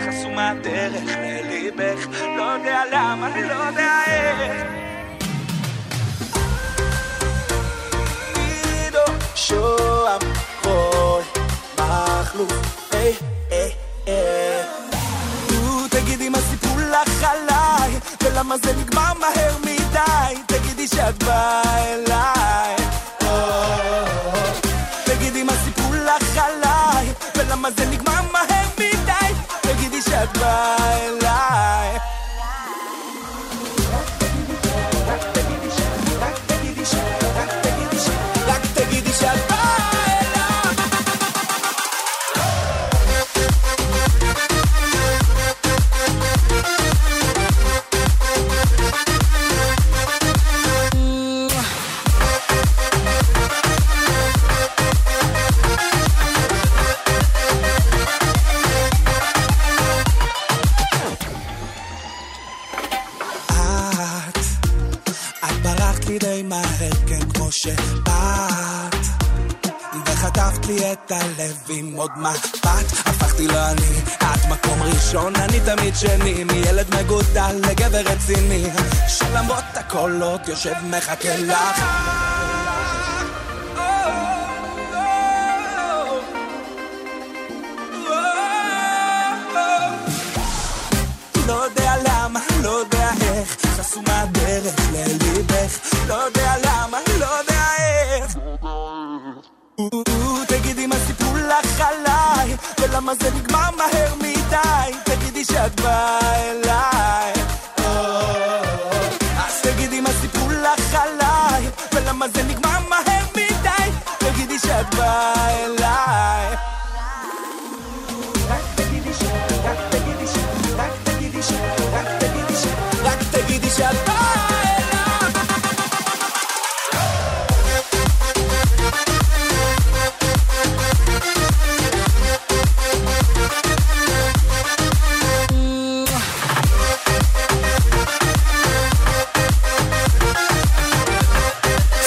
חסומה דרך לליבך, לא יודע למה, לא יודע איך. עידו שוהם, רוי, מכלוף, היי, היי, היי. תגידי מה סיפרו לך עליי, ולמה זה נגמר מהר מדי, תגידי שאת באה אליי. או, תגידי מה סיפרו לך עליי, ולמה זה נגמר my life. שבאת. וחטפת לי את הלב עם עוד מבט, הפכתי לא אני, את מקום ראשון, אני תמיד שני, מילד מגודל לגבר רציני, שלמרות עוד יושב מחכה לך. חסומה דרך לליבך, לא יודע למה, לא יודע איך. תגידי מה סיפרו לך עליי, ולמה זה נגמר מהר מדי, תגידי שאת באה אליי. אז תגידי מה סיפרו לך עליי, ולמה זה נגמר מהר מדי, תגידי שאת באה אליי.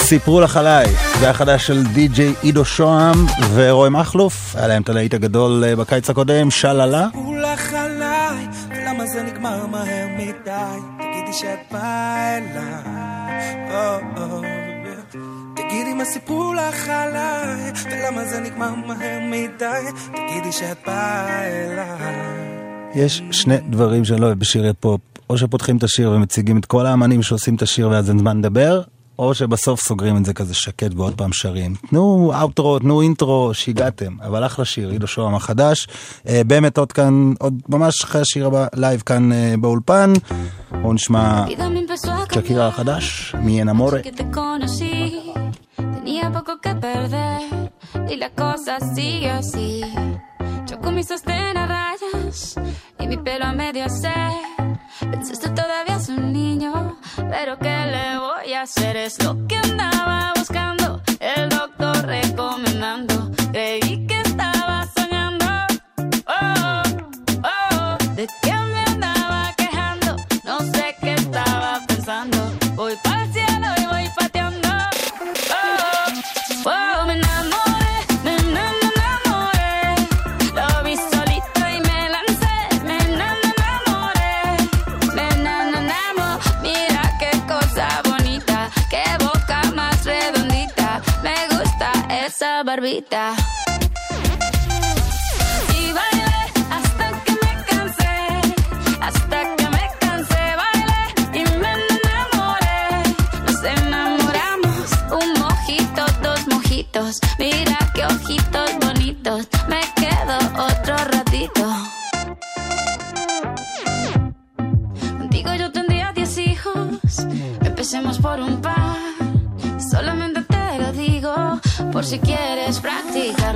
סיפרו לך עליי, זה החדש של די.ג'יי עידו שוהם ורוי מכלוף, היה להם את הלהיט הגדול אה, בקיץ הקודם, שללה. סיפרו לך עליי, ולמה זה נגמר מהר מדי? תגידי שאת באה אליי. או. תגידי מה סיפרו לך עליי, ולמה זה נגמר מהר מדי? תגידי שאת באה אליי. יש שני דברים שאני לא אוהב בשירי פופ, או שפותחים את השיר ומציגים את כל האמנים שעושים את השיר ואז אין זמן לדבר, או שבסוף סוגרים את זה כזה שקט ועוד פעם שרים. תנו outro, תנו intro, שיגעתם. אבל אחלה שיר, עידו שוהם החדש. אה, באמת עוד כאן, עוד ממש אחרי השיר הבא, לייב כאן אה, באולפן. בואו נשמע a שקירה החדש, me te conocí. Tenía poco que perder y la cosa sigue así. Yo con mi sostén a rayas y mi pelo a medio hacer. Pensaste todavía es un niño, pero ¿qué le voy a hacer? Es lo que andaba buscando, el doctor recomendando. Creí que estaba soñando. Oh, oh, de que me andaba quejando, no sé qué estaba pensando. Voy para Y bailé hasta que me cansé, hasta que me cansé, bailé y me enamoré. Nos enamoramos, un mojito, dos mojitos. Mira qué ojitos si quieres practicar.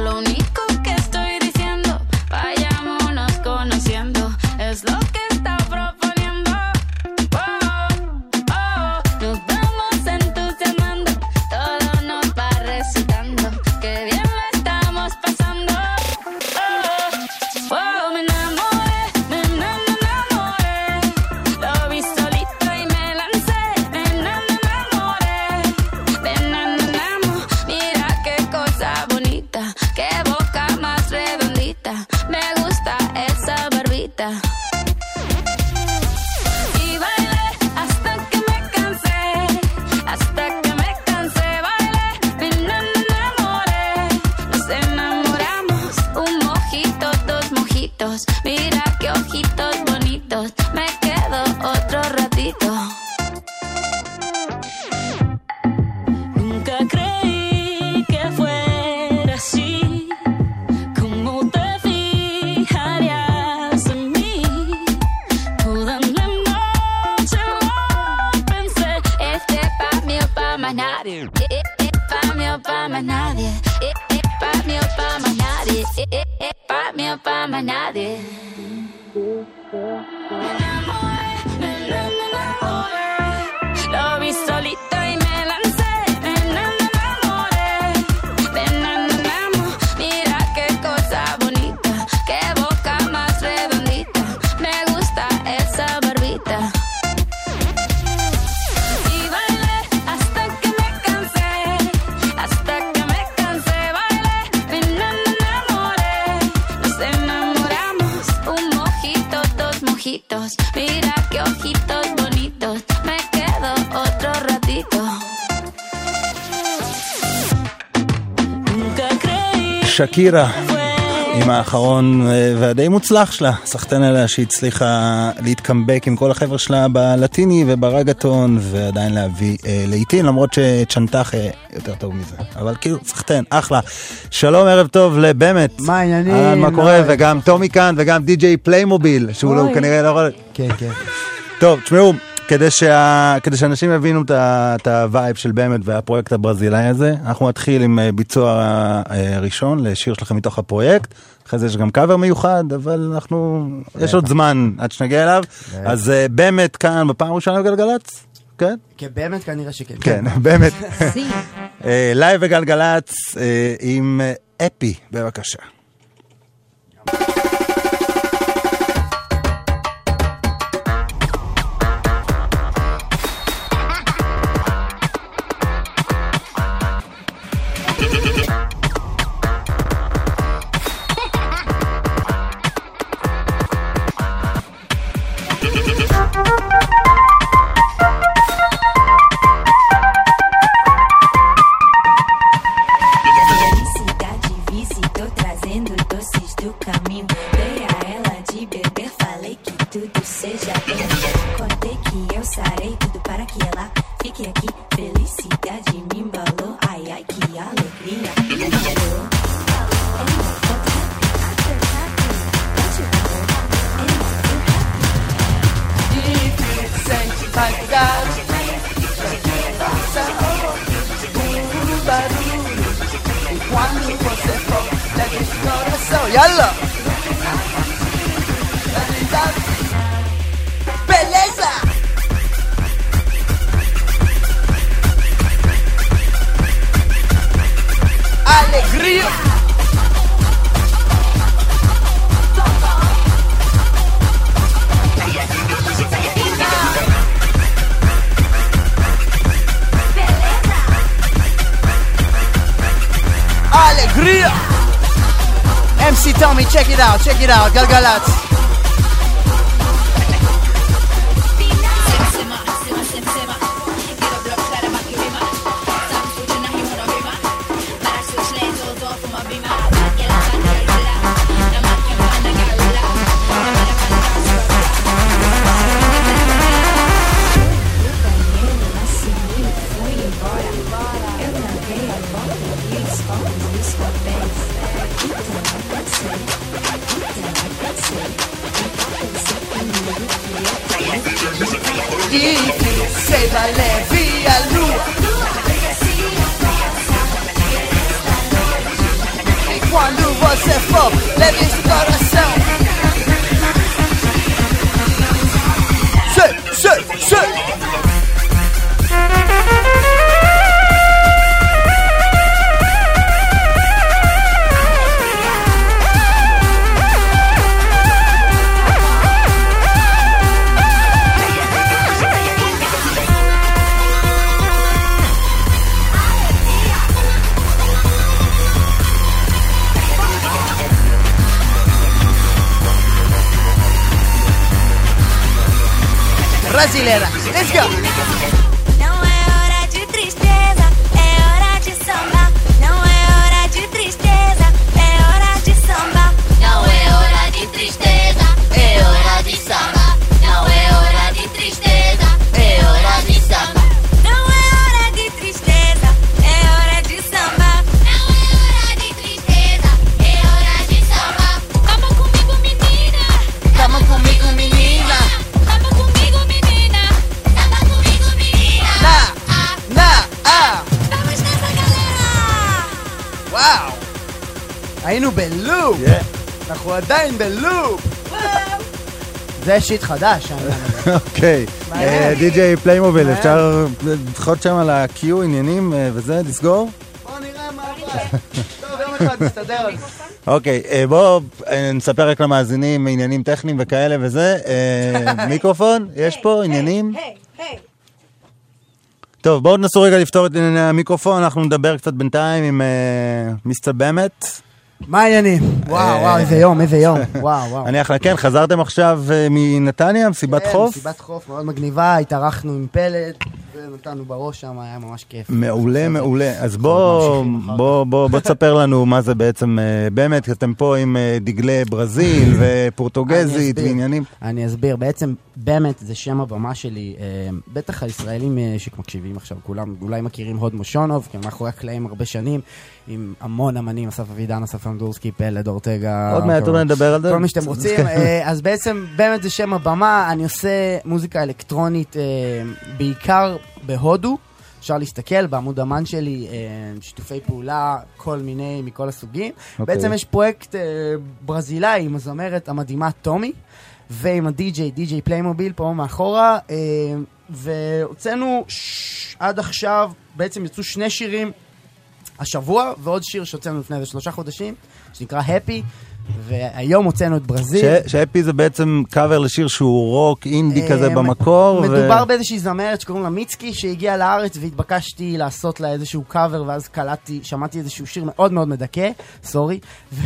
שקירה, עם האחרון אה, והדי מוצלח שלה, סחטיין עליה שהצליחה להתקמבק עם כל החבר'ה שלה בלטיני וברגטון ועדיין להביא אה, לעיתים, למרות שצ'נטחה אה, יותר טוב מזה. אבל כאילו, סחטיין, אחלה. שלום, ערב טוב לבאמת. מה העניינים? אהלן, מה לא, קורה? וגם טומי כאן וגם די.ג'יי פליימוביל, שהוא לא. כנראה לא יכול... כן, כן. טוב, תשמעו, כדי, שה... כדי שאנשים יבינו את ה- את ה vibe של באמת והפרויקט הברזילאי הזה, אנחנו נתחיל עם אה, ביצוע אה, ראשון לשיר שלכם מתוך הפרויקט. אחרי זה יש גם קאבר מיוחד, אבל אנחנו, יש עוד זמן עד שנגיע אליו. אז אה, באמת כאן בפעם הראשונה בגלגלצ, כן? כן, באמת כנראה שכן. כן, באמת. לייב בגלגלצ עם אפי, בבקשה. check it out, Galgalatz. Brasileira. היינו בלופ! אנחנו עדיין בלופ! זה shit חדש, העניין הזה. אוקיי. מהר. די.ג'יי פליימוביל. אפשר לדחות שם על ה-Q עניינים אה, וזה, לסגור? בוא נראה מה עבר. טוב, יום אחד נסתדר. אוקיי, אה, בואו אה, נספר רק למאזינים עניינים טכניים וכאלה וזה. אה, מיקרופון, יש פה עניינים? טוב, בואו תנסו רגע לפתור את ענייני המיקרופון, אנחנו נדבר קצת בינתיים עם אה, מיסטר באמת. מה העניינים? וואו, וואו, איזה יום, איזה יום. וואו, וואו. אני אחלה, כן, חזרתם עכשיו אה, מנתניה, מסיבת כן, חוף? מסיבת חוף מאוד מגניבה, התארחנו עם פלד, ונתנו בראש שם, היה ממש כיף. מעולה, מעולה. אז בוא, בוא, בוא, בוא תספר לנו מה זה בעצם, אה, באמת, אתם פה עם אה, דגלי ברזיל ופורטוגזית. ועניינים. אני אסביר, בעצם באמת זה שם הבמה שלי, בטח הישראלים שמקשיבים עכשיו, כולם אולי מכירים הוד מושונוב, כי מאחורי הקלעים הרבה שנים, עם המון אמנים, אסף אבידן, אסף אמדורסקי, פלד, אורטגה. עוד מעט אולי נדבר על זה. כל מי שאתם רוצים. אה, אז בעצם, באמת זה שם הבמה, אני עושה מוזיקה אלקטרונית אה, בעיקר בהודו. אפשר להסתכל בעמוד אמן שלי, אה, שיתופי פעולה, כל מיני, מכל הסוגים. אוקיי. בעצם יש פרויקט ברזילאי עם הזמרת המדהימה טומי, ועם הדי-ג'יי, די-ג'יי פליימוביל פה מאחורה, והוצאנו ש- עד עכשיו, בעצם יצאו שני שירים השבוע, ועוד שיר שהוצאנו לפני איזה שלושה חודשים, שנקרא Happy, והיום הוצאנו את ברזיל. ש Happy זה בעצם קאבר לשיר שהוא רוק אינדי אה, כזה במקור. מדובר באיזושהי זמרת שקוראים לה מיצקי, שהגיעה לארץ והתבקשתי לעשות לה איזשהו קאבר, ואז קלטתי, שמעתי איזשהו שיר מאוד מאוד מדכא, sorry,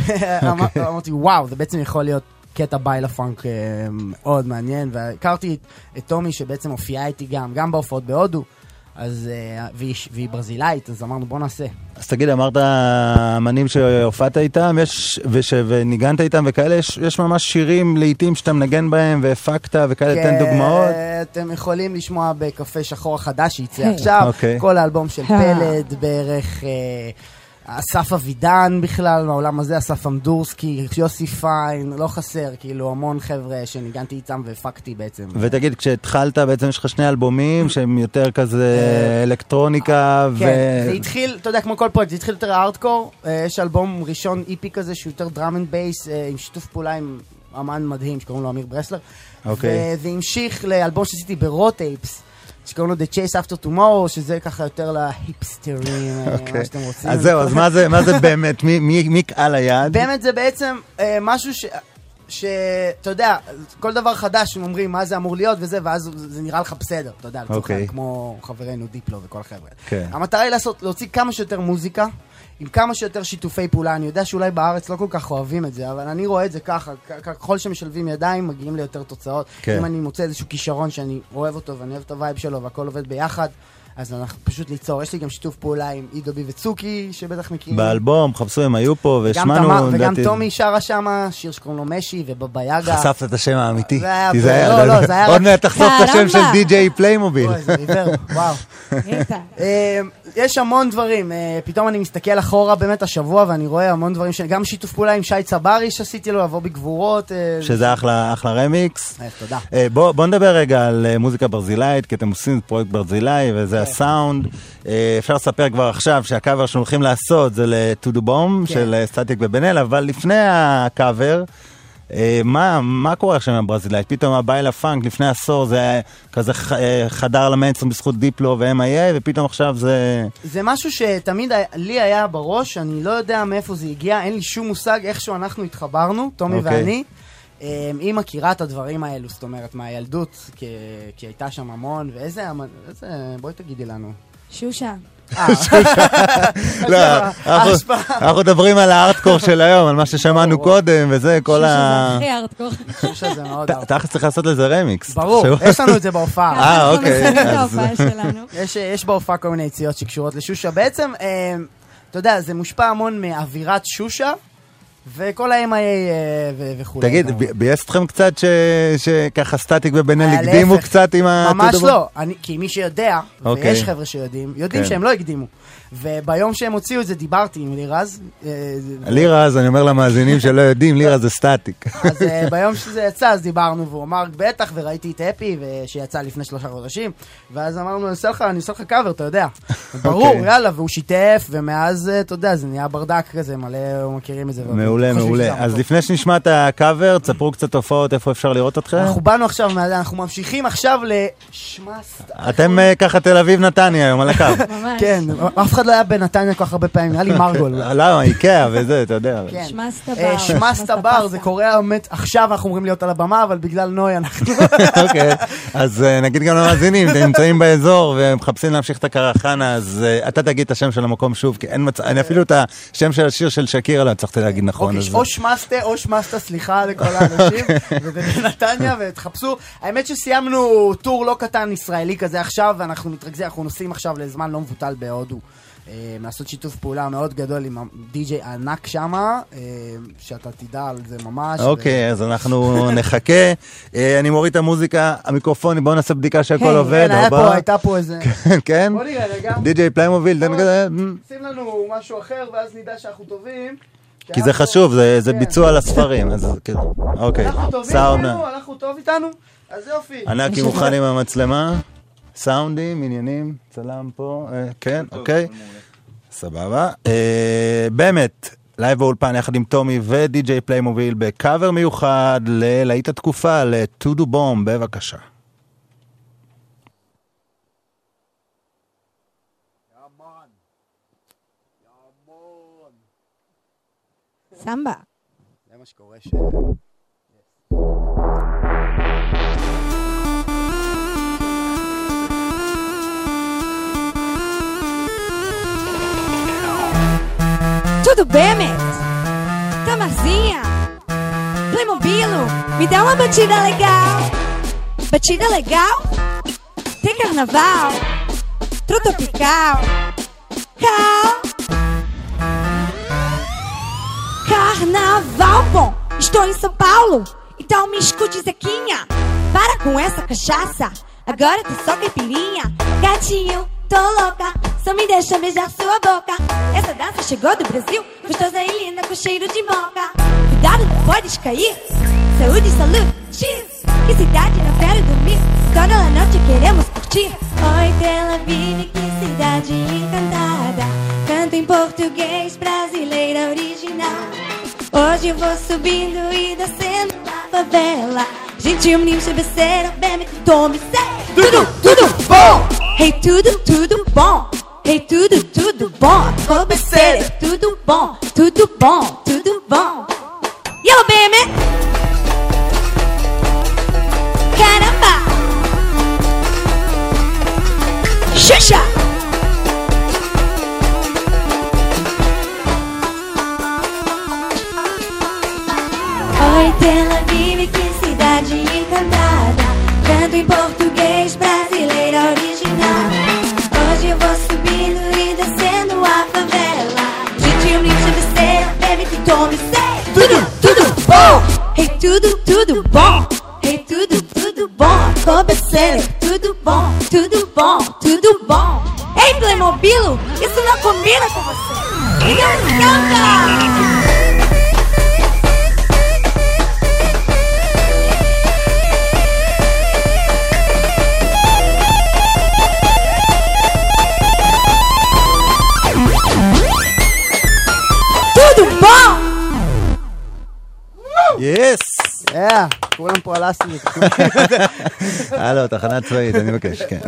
ואמרתי, וואו, זה בעצם יכול להיות קטע baile funk אה, מאוד מעניין, והכרתי את טומי שבעצם הופיעה איתי גם, גם בהופעות בהודו. אז, אה, והיא, והיא ברזילאית, אז אמרנו בוא נעשה. אז תגיד, אמרת אמנים שהופעת איתם, יש, וש, וניגנת איתם וכאלה, יש, יש ממש שירים לעיתים שאתה מנגן בהם והפקת וכאלה, תן דוגמאות. כן, אתם יכולים לשמוע בקפה שחור החדש שיצא היי. עכשיו, אוקיי. כל האלבום של אה. פלד, בערך אה, אסף אבידן בכלל, מהעולם הזה, אסף אמדורסקי, יוסי פיין, לא חסר, כאילו המון חבר'ה שניגנתי איתם והפקתי בעצם. ותגיד, כשהתחלת, בעצם יש לך שני אלבומים שהם יותר כזה אלקטרוניקה, ו... כן, זה התחיל, אתה יודע, כמו כל פרויקט, זה התחיל יותר הארדקור, אה, יש אלבום ראשון EP כזה שהוא יותר drum and bass, אה, עם שיתוף פעולה עם אמן מדהים שקוראים לו אמיר ברסלר. אוקיי. וזה המשיך לאלבום שעשיתי ב Raw Tapes. שקוראים לו The Chase After Tomorrow, שזה ככה יותר להיפסטרים, אה, אוקיי. מה שאתם רוצים. אז זהו, אז מה זה, מה זה באמת? מי, מי, מי קהל היעד? באמת זה בעצם אה, משהו ש... שאתה יודע, כל דבר חדש, הם אומרים מה זה אמור להיות וזה, ואז זה נראה לך בסדר, אתה יודע, לצורך אוקיי. העניין, כמו חברנו דיפלו וכל החבר'ה. כן. המטרה היא לעשות, להוציא כמה שיותר מוזיקה, עם כמה שיותר שיתופי פעולה. אני יודע שאולי בארץ לא כל כך אוהבים את זה, אבל אני רואה את זה ככה, ככל שמשלבים ידיים, מגיעים ליותר תוצאות. כן. אם אני מוצא איזשהו כישרון שאני אוהב אותו ואני אוהב את ה vibe שלו והכל עובד ביחד, אז אנחנו פשוט ליצור. יש לי גם שיתוף פעולה עם אידובי וצוקי, שבטח מכירים. באלבום, חפשו, הם היו פה, והשמענו, תמר וגם לדעתי- טומי שרה שמה, שיר שקוראים לו משי ובבא יגה. חשפת את השם האמיתי. זה היה תיזהר, לא, לא, זה היה עוד מעט תחשוף את השם של. די.ג'יי פליימוביל. אוי, זה ריבר, וואו. יש המון דברים, אה, פתאום אני מסתכל אחורה באמת השבוע ואני רואה המון דברים, ש- גם שיתוף פעולה עם שי צברי שעשיתי לו, לבוא בגבורות. אה, שזה אחלה, אחלה רמיקס. אה, תודה. בוא, בוא נדבר רגע על מוזיקה ברזילאית, כי אתם עושים פרויקט ברזילאי, וזה כן. הסאונד. אפשר לספר כבר עכשיו שהקאבר שהולכים לעשות זה ל-To Bomb כן. של סטטיק ובן אל, אבל לפני הקאבר, מה, מה קורה עכשיו עם הברזילאית? פתאום הביילה פאנק לפני עשור זה היה כזה אה, חדר למיינסטרים בזכות דיפלו ו-MIA, ופתאום עכשיו זה... זה משהו שתמיד היה- לי היה בראש, אני לא יודע מאיפה זה הגיע, אין לי שום מושג איכשהו אנחנו התחברנו, טומי אוקיי. ואני. אה, היא מכירה את הדברים האלו, זאת אומרת, מהילדות, כי, כי הייתה שם המון, ואיזה, איזה, בואי תגידי לנו. שושה. לא, אנחנו- אנחנו מדברים על הארטקור של היום, על מה ששמענו קודם, וזה, כל ה... הכי הארדקור. שושה זה מאוד... תכלס צריך לעשות לזה רמיקס. ברור. יש לנו את זה בהופעה. אה, אוקיי. יש בהופעה כל מיני יציאות שקשורות לשושה. בעצם, אה, אתה יודע, זה מושפע המון מאווירת שושה, וכל ה-MIA אה, וכולי. תגיד, ביאס אתכם קצת שככה סטטיק ובן אל אה, הקדימו. קצת עם ה... ממש לא, כי מי שיודע, אוקיי. ויש חבר'ה שיודעים, יודעים כן. שהם לא הקדימו. וביום שהם הוציאו את זה דיברתי עם לירז. אה, לירה, אז אני אומר למאזינים שלא יודעים, לירה זה סטטיק. אז אה, ביום שזה יצא, אז דיברנו, והוא אמר, בטח, וראיתי את אפי, שיצא לפני שלושה חודשים, ואז אמרנו, אני אעשה לך, אני אעשה לך קאבר, אתה יודע. ברור, אוקיי. יאללה, והוא שיתף, ומאז, אה, אתה יודע, זה נהיה ברדק כזה, מלא מכירים את זה. מעולה, מעולה. אז. לפני שנשמע את הקאבר, תספרו קצת הופעות, איפה אפשר לראות אתכם. אנחנו באנו עכשיו, אנחנו ממשיכים עכשיו לשמאס. אתם ככה תל אביב נתניה היום על הקו. ממש. כן, אף אחד לא היה בנתניה כל כך הרבה פעמים, נראה לי מרגול. למה, איקאה וזה, אתה יודע. כן. שמאסת אה, בר. שמאסת בר, זה קורה באמת, עכשיו אנחנו אמורים להיות על הבמה, אבל בגלל נוי אנחנו... אוקיי, אז אה, נגיד גם למאזינים, אתם נמצאים באזור ומחפשים להמשיך את הקרחנה, אז אה, אתה תגיד את השם של המקום שוב, כי אין מצב, אני אפילו את השם של השיר של שקירה לא הצלחתי להגיד נכון. אוקיי, או שמאסטה או שמאסטה, סליחה לכל האנשים, ובנתניה, ותחפשו. האמת שסיימנו טור לא קטן ישראלי כזה עכשיו, ואנחנו מתרכזים, אנחנו נוסעים עכשיו לזמן לא מבוטל בהודו. אה, לעשות שיתוף פעולה מאוד גדול עם די.ג'יי ענק שמה, אה, שאתה תדע על זה ממש. אוקיי, אז אנחנו נחכה. אה, אני מוריד את המוזיקה, המיקרופונים, בואו נעשה בדיקה שהכל כן, עובד. כן, היה ארבע. פה, הייתה פה איזה... כן? בוא נראה רגע. די.ג'יי פליימוביל, תן כזה, שים לנו משהו אחר, ואז נדע שאנחנו טובים. כי זה חשוב, זה- זה כן. ביצוע לספרים, אז כאילו, אוקיי. אנחנו טובים סאונד, איתנו, אנחנו טוב איתנו? אז יופי. ענקי מוכן עם המצלמה, סאונדים, עניינים, צלם פה, אה, כן, אוקיי. סבבה. אה, באמת, לייב באולפן יחד עם טומי ודי.ג'יי פליימוביל בקאבר מיוחד ללהיט התקופה, ל-Tudo Bom, בבקשה. סמבה. זה מה שקורה ש... Tudo bem, Max? Tamazinha? Playmobilo? Me dá uma batida legal. Batida legal? Tem carnaval? Tropical? Cal? Carnaval, bom. Estou em São Paulo. Então me escute, Zequinha. Para com essa cachaça. Agora tu só caipirinha. Gatinho, tô louca só me deixa beijar sua boca. Essa dança chegou do Brasil, gostosa e linda com cheiro de moca. Cuidado, não podes cair. Saúde, saúde, cheers. Que cidade, não quero dormir. Toda a noite queremos curtir. Oi, Tel Aviv, que cidade encantada. Canto em português, brasileira original. Hoje eu vou subindo e descendo a favela. Gente, o menino chebeceiro, bebe, tome, sei. Tudo, tudo bom! Hey, tudo, tudo bom! Hey, tudo, tudo bom! Cobeceira, tudo bom, tudo bom, tudo bom. Yo, baby! Caramba! Xuxa! Oi, Tel Aviv, que cidade encantada. Canto em português, brasileira original. Hoje eu vou subindo tome. Tudo, tudo bom! Hey, tudo, tudo bom! Hey, tudo, tudo bom! Cobeceira, tudo bom, tudo bom, tudo bom. Ei, Playmobil, isso não combina com você. Liga, canta! Yes! אה, כולם פה על אסי. הלו, תחנה צבאית, אני מבקש, כן.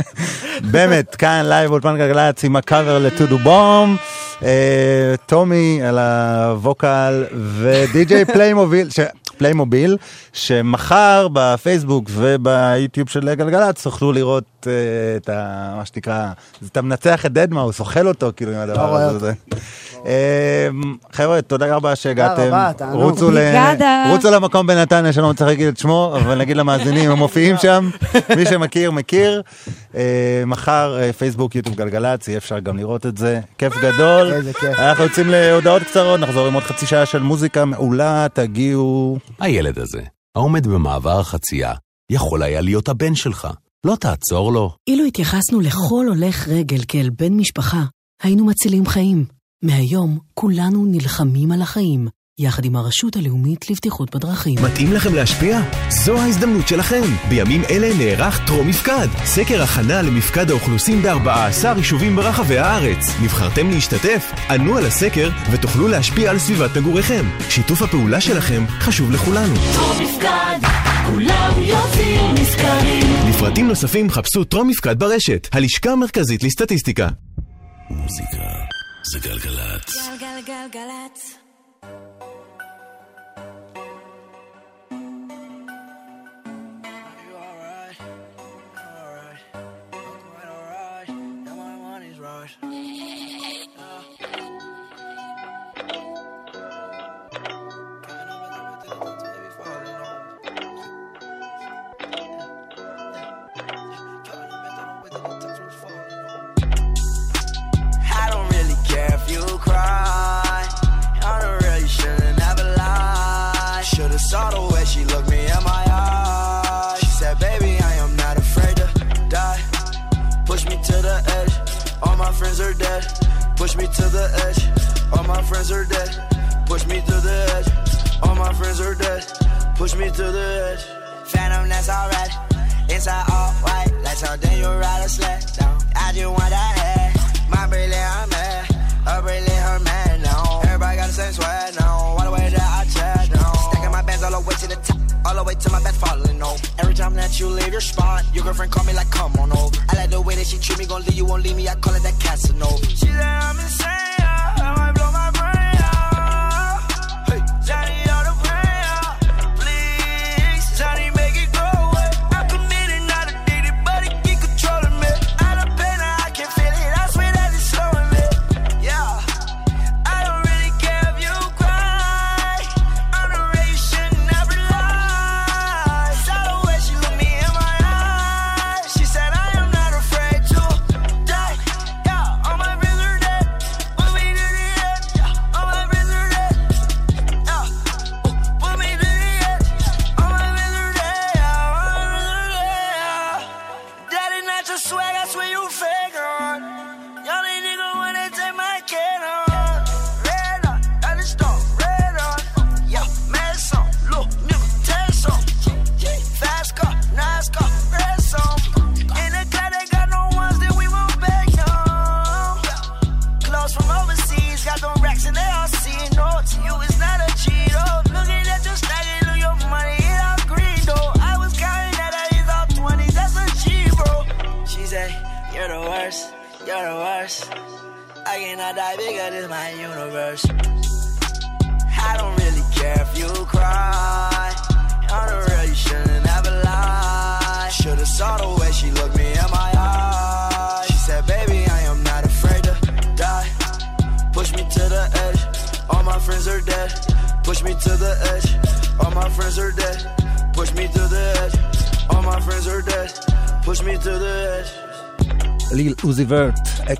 באמת, כאן לייב אולפן גלגלצ עם הקאבר ל-Tudo Bom, אה, טומי על ה-vocal ודי.ג'יי פליימוביל, ש... פליימוביל, שמחר בפייסבוק וביוטיוב של גלגלצ תוכלו לראות אה, את ה... מה שנקרא, אתה מנצח את deadmau5, אוכל אותו כאילו עם הדבר רואה הזה. אה, חבר'ה, תודה רבה שהגעתם. רוצו ל- בריגדה. רוצו למקום בנתניה שאני לא מצליח להגיד את שמו, אבל נגיד למאזינים, הם מופיעים שם, מי שמכיר, מכיר. אה, מחר פייסבוק, יוטיוב גלגלצ, יהיה אפשר גם לראות את זה. כיף גדול. אנחנו יוצאים להודעות קצרות, נחזור עם עוד חצי שעה של מוזיקה מעולה, תגיעו. הילד הזה, העומד במעבר החצייה, יכול היה להיות הבן שלך. לא תעצור לו. אילו התייחסנו לכל הולך רגל כאל בן משפחה, היינו מצילים חיים. מהיום כולנו נלחמים על החיים, יחד עם הרשות הלאומית לבטיחות בדרכים. מתאים לכם להשפיע? זו ההזדמנות שלכם. בימים אלה נערך טרום מפקד. סקר הכנה למפקד האוכלוסין ב-14 יישובים ברחבי הארץ. נבחרתם להשתתף? ענו על הסקר ותוכלו להשפיע על סביבת מגוריכם. שיתוף הפעולה שלכם חשוב לכולנו. טרום מפקד, כולם יוצאים נשכרים. לפרטים נוספים חפשו טרום מפקד ברשת, הלשכה המרכזית לסטטיסטיקה. מוזיקה זה גלגלצ. גלגלגלגלצ. Me to the edge. All my friends are dead. Push me to the edge. All my friends are dead. Push me to the edge. Phantom, that's alright. Inside all white, like something you ride a sled down. I just want that head. My brilliant, I'm mad. A brilliant, her man, no. Everybody got the same swag, no. All the way that I chat, no. Stacking my bands all the way to the top. All the way to my bed falling over. Time that you leave your spot, your girlfriend call me like, come on over. I like the way that she treat me, gon' leave you, won't leave me. I call it that Casanova. She I'm insane,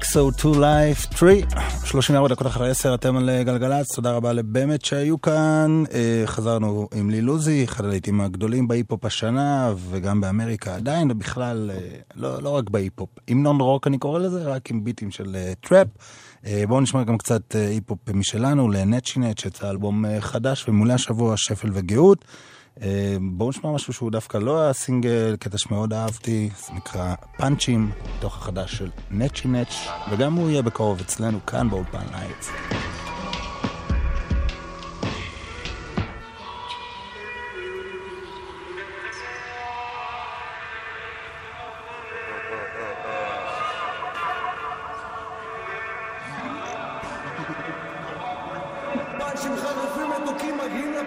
XO Tour Llif3, 34 דקות אחרי 10 אתם על גלגלצ, תודה רבה לבאמת שהיו כאן. אה, חזרנו עם ליל עוזי, אחד הלהיטים הגדולים בהיפ-הופ השנה, וגם באמריקה עדיין, ובכלל, אה, לא, לא רק בהיפ-הופ. המנון רוק אני קורא לזה, רק עם ביטים של אה, טראפ. אה, בואו נשמע גם קצת אה, היפ-הופ משלנו, לנצ'י נצ', יצא אלבום אה, חדש, ומולא השבוע שפל וגאות. אה, בואו נשמע משהו שהוא דווקא לא היה סינגל, קטע שמאוד אהבתי, זה נקרא פאנצ'ים, מתוך החדש של נצ'י נץ', וגם הוא יהיה בקרוב אצלנו כאן באולפן לייץ.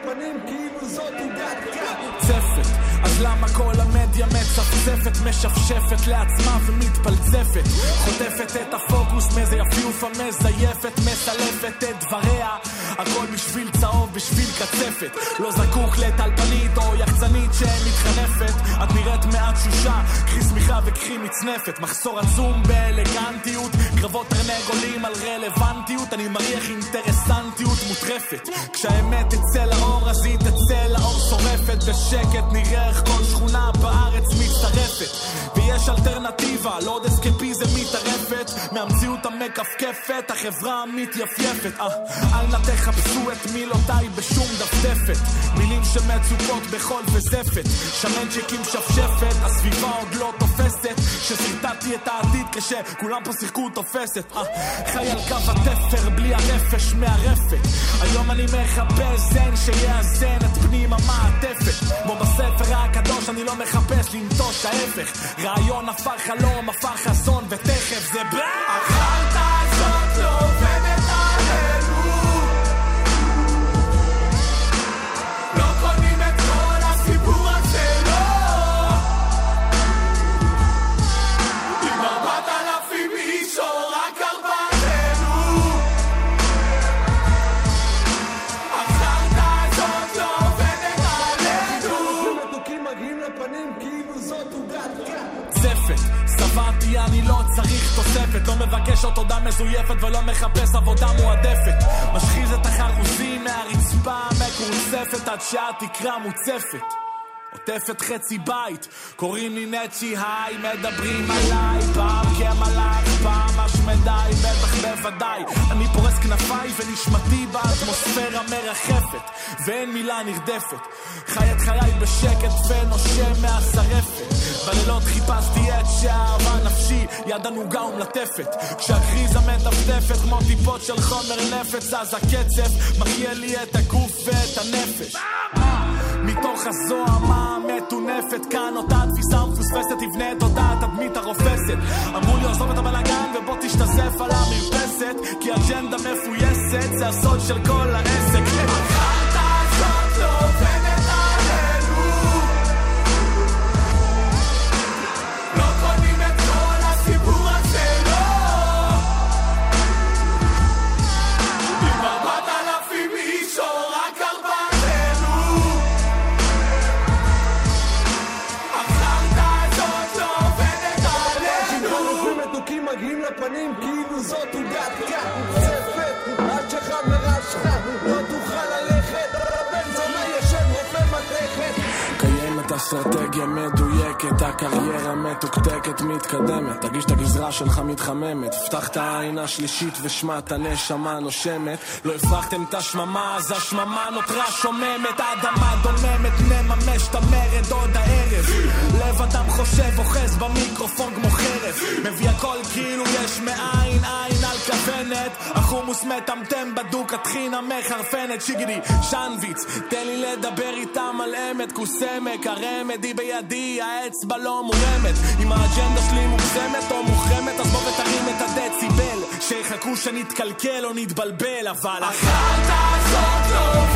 לפנים כאילו זאת קאט. צפת אז למה כל המדיה מצפצפת, משפשפת לעצמה ומתפלצפת חוטפת את הפוקוס מאיזה יפיוף המזייפת, מסלפת את דבריה הכל בשביל צהוב, בשביל קצפת. לא זקוק לטלפנית או יחצנית שמתחנפת. את נראית מעט תשושה, קחי שמיכה וקחי מצנפת. מחסור עצום באלגנטיות קרבות תרנגולים על רלוונטיות. אני מריח אינטרסנטיות מוטרפת. כשהאמת תצא לאור אז היא תצא לאור שורפת. בשקט נראה איך כל שכונה בארץ מצטרפת. ויש אלטרנטיבה, לא עוד אסקפיזם מתערפת מהמציאות המכפכפת, החברה המתייפייפת. אה, אל נא תחפשו את מילותיי בשום דפדפת. מילים שמצופות בחול וזפת. שמנצ'קים שפשפת, הסביבה עוד לא תופסת. שסרטטתי את העתיד כשכולם פה שיחקו תופסת. אה, חי על קו התפר בלי הרפש מהרפת היום אני מחפש זן שיאזן את פנים המעטפת כמו בספר הקדוש אני לא מחפש לנטוש ההפך. רעיון הפך חלום, הפך חזון ותכף זה בא I תוספת לא מבקש עוד תודה מזויפת ולא מחפש עבודה מועדפת משחיז את החרוזים מהרצפה מקורצפת עד שהתקרה מוצפת עוטפת חצי בית, קוראים לי נצ'י היי, מדברים עליי, פעם כמלאך, פעם השמדי, בטח בוודאי. אני פורס כנפיי ונשמתי באטמוספירה מרחפת, ואין מילה נרדפת. חי את חיי בשקט ונושם מהשרפת. בלילות חיפשתי את שאהבה נפשי, יד ענוגה ומלטפת. כשהקריזה מטפטפת כמו טיפות של חומר נפץ, אז הקצב מחיה לי את הגוף ואת הנפש. מתוך הזוהמה המטונפת כאן אותה תפיסה מפוספסת תבנה את אותה התדמית הרופסת אמרו לי עזוב את הבלאגן ובוא תשתזף על המרפסת כי אג'נדה מפויסת זה הסוד של כל העסק לפנים כאילו זאת עוגת קאט. צפת, עד שחברה שלך לא אסטרטגיה מדויקת, הקריירה מתוקתקת, מתקדמת. תגיש את הגזרה שלך מתחממת, פתח את העין השלישית ושמע את הנשמה נושמת. לא הפרחתם את השממה, אז השממה נותרה שוממת. האדמה דוממת, נממש את המרד עוד הערב. לב אדם חושב, אוחז במיקרופון כמו חרב. מביא הכל כאילו יש מאין עין על כוונת. החומוס מטמטם בדוק, הטחינה מחרפנת. שיגידי, שנוויץ, תן לי לדבר איתם על אמת. כוס עמק, הרמד היא בידי, האצבע לא מורמת. אם האג'נדה שלי מוגזמת או מוחרמת, אז בוא ותרים את הדציבל. שיחכו שנתקלקל או נתבלבל, אבל החלטה הזאת לא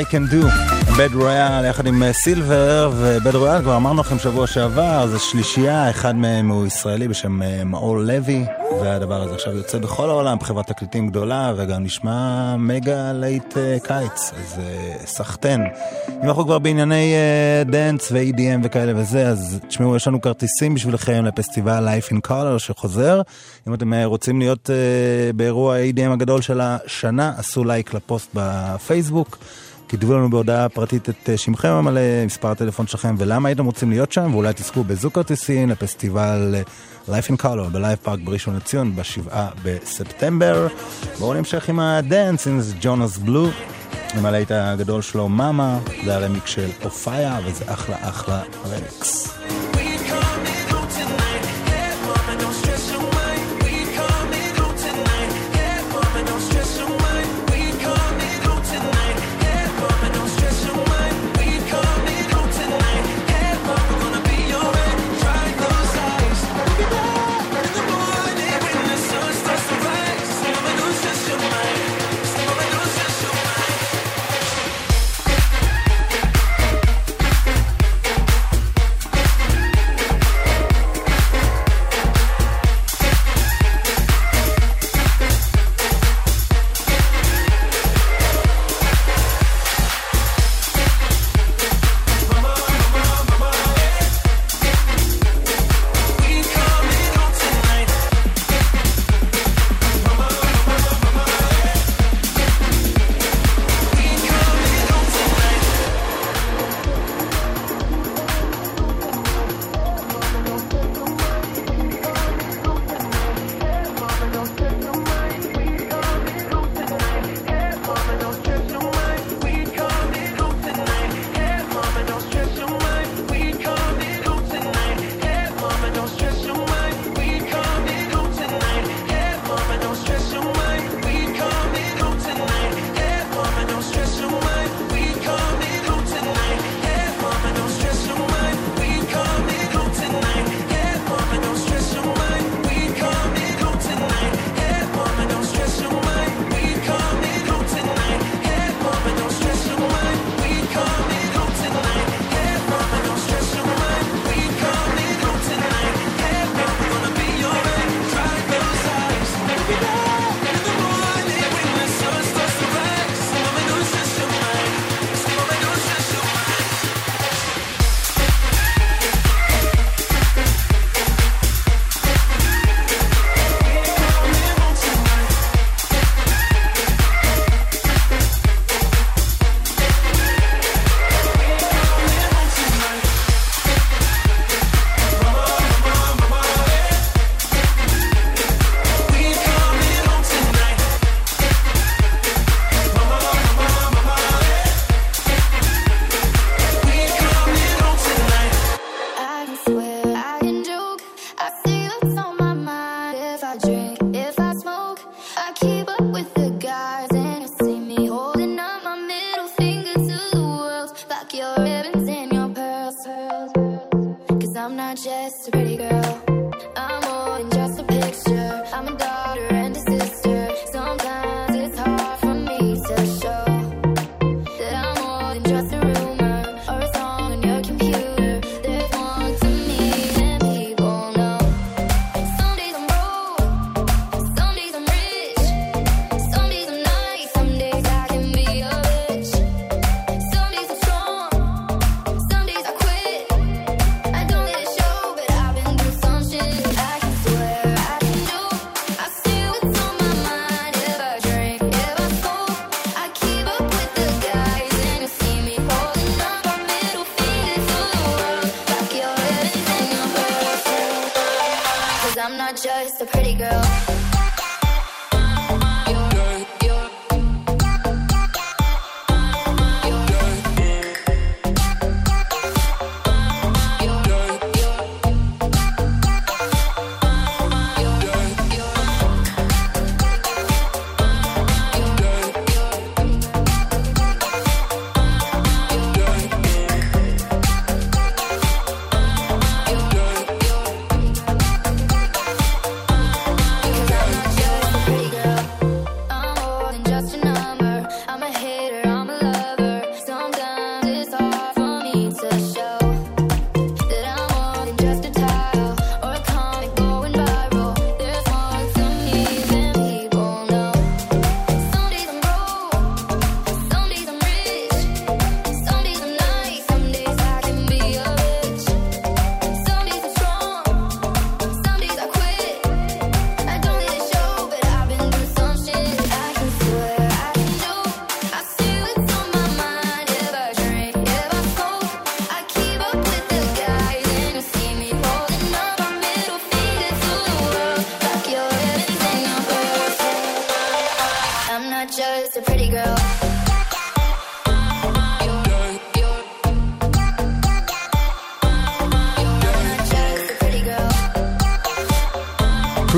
I can do, בד רויאל יחד עם אה, סילבר, ובד רויאל כבר אמרנו לכם שבוע שעבר, זה שלישייה, אחד מהם הוא ישראלי בשם אה, מאור לוי, והדבר הזה עכשיו יוצא בכל העולם בחברת תקליטים גדולה, וגם נשמע מגה להיט אה, קיץ, אז אה, סחטיין. אם אנחנו כבר בענייני dance ו-EDM וכאלה וזה, אז תשמעו, יש לנו כרטיסים בשבילכם לפסטיבל Life in Color שחוזר. אם אתם אה, רוצים להיות אה, באירוע ה-EDM הגדול של השנה, עשו לייק לפוסט בפייסבוק. כתבו לנו בהודעה פרטית את אה, שמכם המלא, מספר הטלפון שלכם ולמה הייתם רוצים להיות שם, ואולי תזכו בזוג כרטיסים לפסטיבל אה, Life in Color בלייב פארק בראשון לציון בשבעה בספטמבר. בואו נמשך עם הדאנס, הנה זה ג'ונאס בלו, עם הלהיט הגדול שלו מאמה, זה הרמיקס של אופיה, וזה אחלה אחלה רמיקס.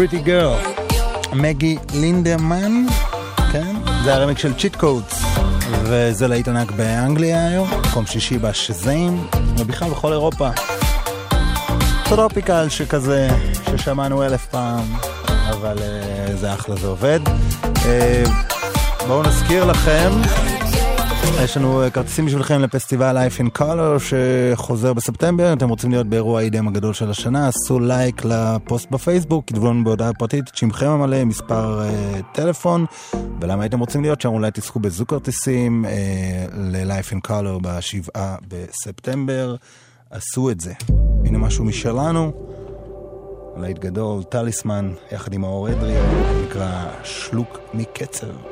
Pretty Girl. מגי לינדמן, כן? זה הרמיקס של צ'יט קודס, וזה להיט ענק באנגליה היום, מקום שישי בשזאם, ובכלל בכל אירופה. Tropical שכזה, ששמענו אלף פעם, אבל אה, זה אחלה, זה עובד. אה, בואו נזכיר לכם, יש לנו אה, כרטיסים בשבילכם לפסטיבל Life in Color שחוזר בספטמבר, אם אתם רוצים להיות באירוע ה-EDM הגדול של השנה, עשו לייק לפוסט בפייסבוק, כתבו לנו בהודעה פרטית את שמכם המלא, מספר אה, טלפון, ולמה הייתם רוצים להיות שם, אולי תזכו בזוג כרטיסים uh, ל-Life in Color בשבעה בספטמבר. עשו את זה. הנה משהו משלנו, להיט גדול, טליסמן, יחד עם האור אדרי, נקרא שלוק מקצר.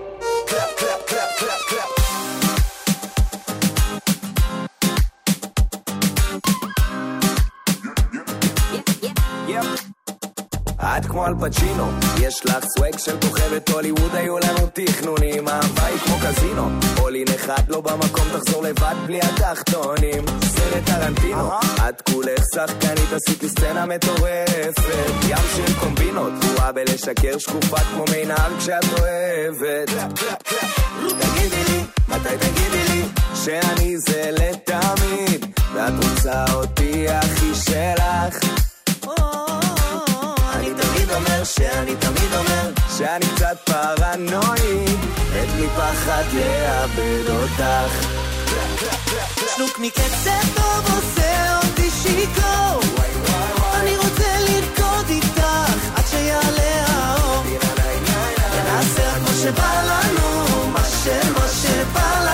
כמו אל פצ'ינו, יש לך סוואג של כוכבת הוליווד, היו לנו תכנונים, אהבה היא כמו קזינו. אולין אחד לא במקום, תחזור לבד בלי התחתונים. סרט טרנטינו, את כולך שחקנית, עשית לי סצנה מטורפת. ים של קומבינות, גרועה בלשקר, שקופה כמו מי נהר כשאת אוהבת. תגידי לי, מתי תגידי לי, שאני זה לתמיד, ואת רוצה אותי הכי שלך. אומר שאני תמיד אומר שאני קצת פרנואיד מת מפחד לאבד אותך. שלוק מקצב טוב עושה אותי שיכור. אני רוצה לרקוד איתך עד שיעלה האור. ונעשה מה שבא לנו מה ש... מה שבא לנו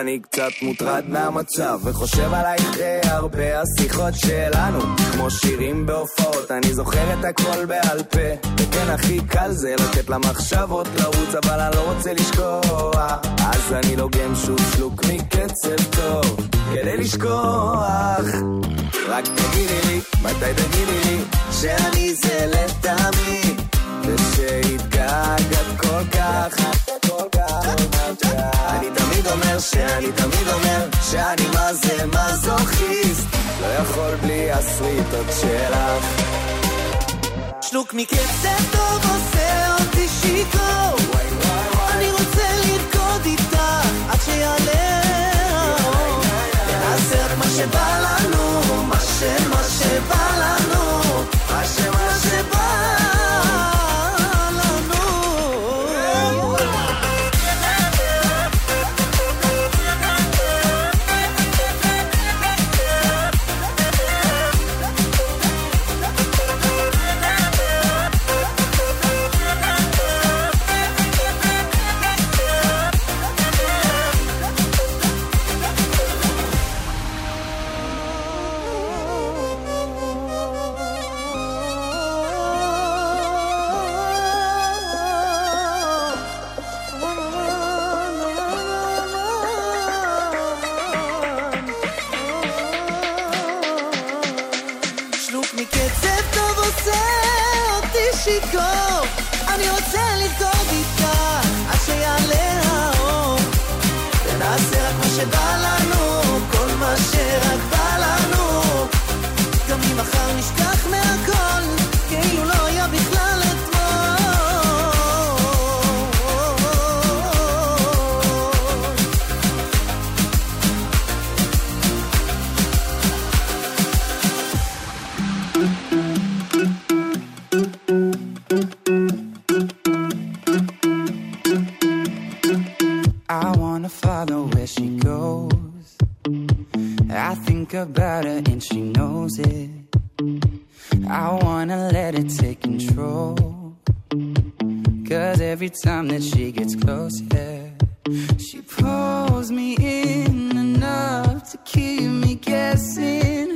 אני קצת מוטרד. מהמצב וחושב עלייך הרבה השיחות שלנו. כמו שירים בהופעות אני זוכר את הכל בעל פה. וכן הכי קל זה לתת למחשבות לרוץ אבל אני לא רוצה לשקוע אז אני לוגם שוב שלוק מקצב טוב. כדי לשכוח רק תגידי לי, מתי תגידי לי שאני זה לתמיד ושהתגעגעת כל כך כל כך אני תמיד אומר שאני תמיד אומר שאני מה זה מזוכיסט. לא יכול בלי הסריטות שלך. שלוק מקצב טוב עושה אותי שיכור. אני רוצה לרקוד איתך עד שיעלה. ונעשה רק מה שבא לנו she goes. I think about her and she knows it. I wanna let it take control. Cause every time that she gets close, yeah, she pulls me in enough to keep me guessing.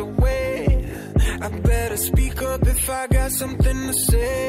away. I better speak up if I got something to say.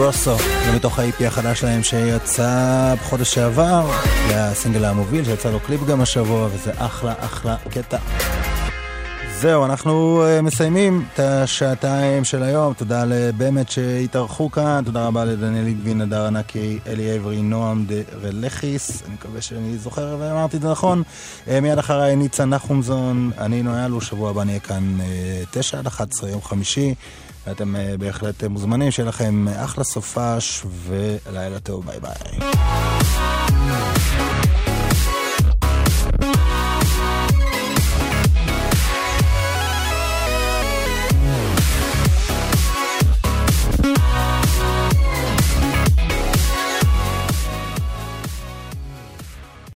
אינגרוסו, זה מתוך ה-IP החדש שלהם שיצא בחודש שעבר, זה הסינגל המוביל שיצא לו קליפ גם השבוע, וזה אחלה אחלה קטע. זהו, אנחנו uh, מסיימים את השעתיים של היום. תודה לבאמת שהתארחו כאן, תודה רבה לדניאל ליגבין, הדר ענקי, אלי עברי, נועם דרלכיס, אני מקווה שאני זוכר ואמרתי את זה נכון. Uh, מיד אחריי ניצה נחומזון, אני נויאלו, שבוע הבא נהיה כאן uh, תשע עד 11, יום חמישי. ואתם uh, בהחלט מוזמנים, שיהיה לכם אחלה סופש ולילה טוב, ביי ביי.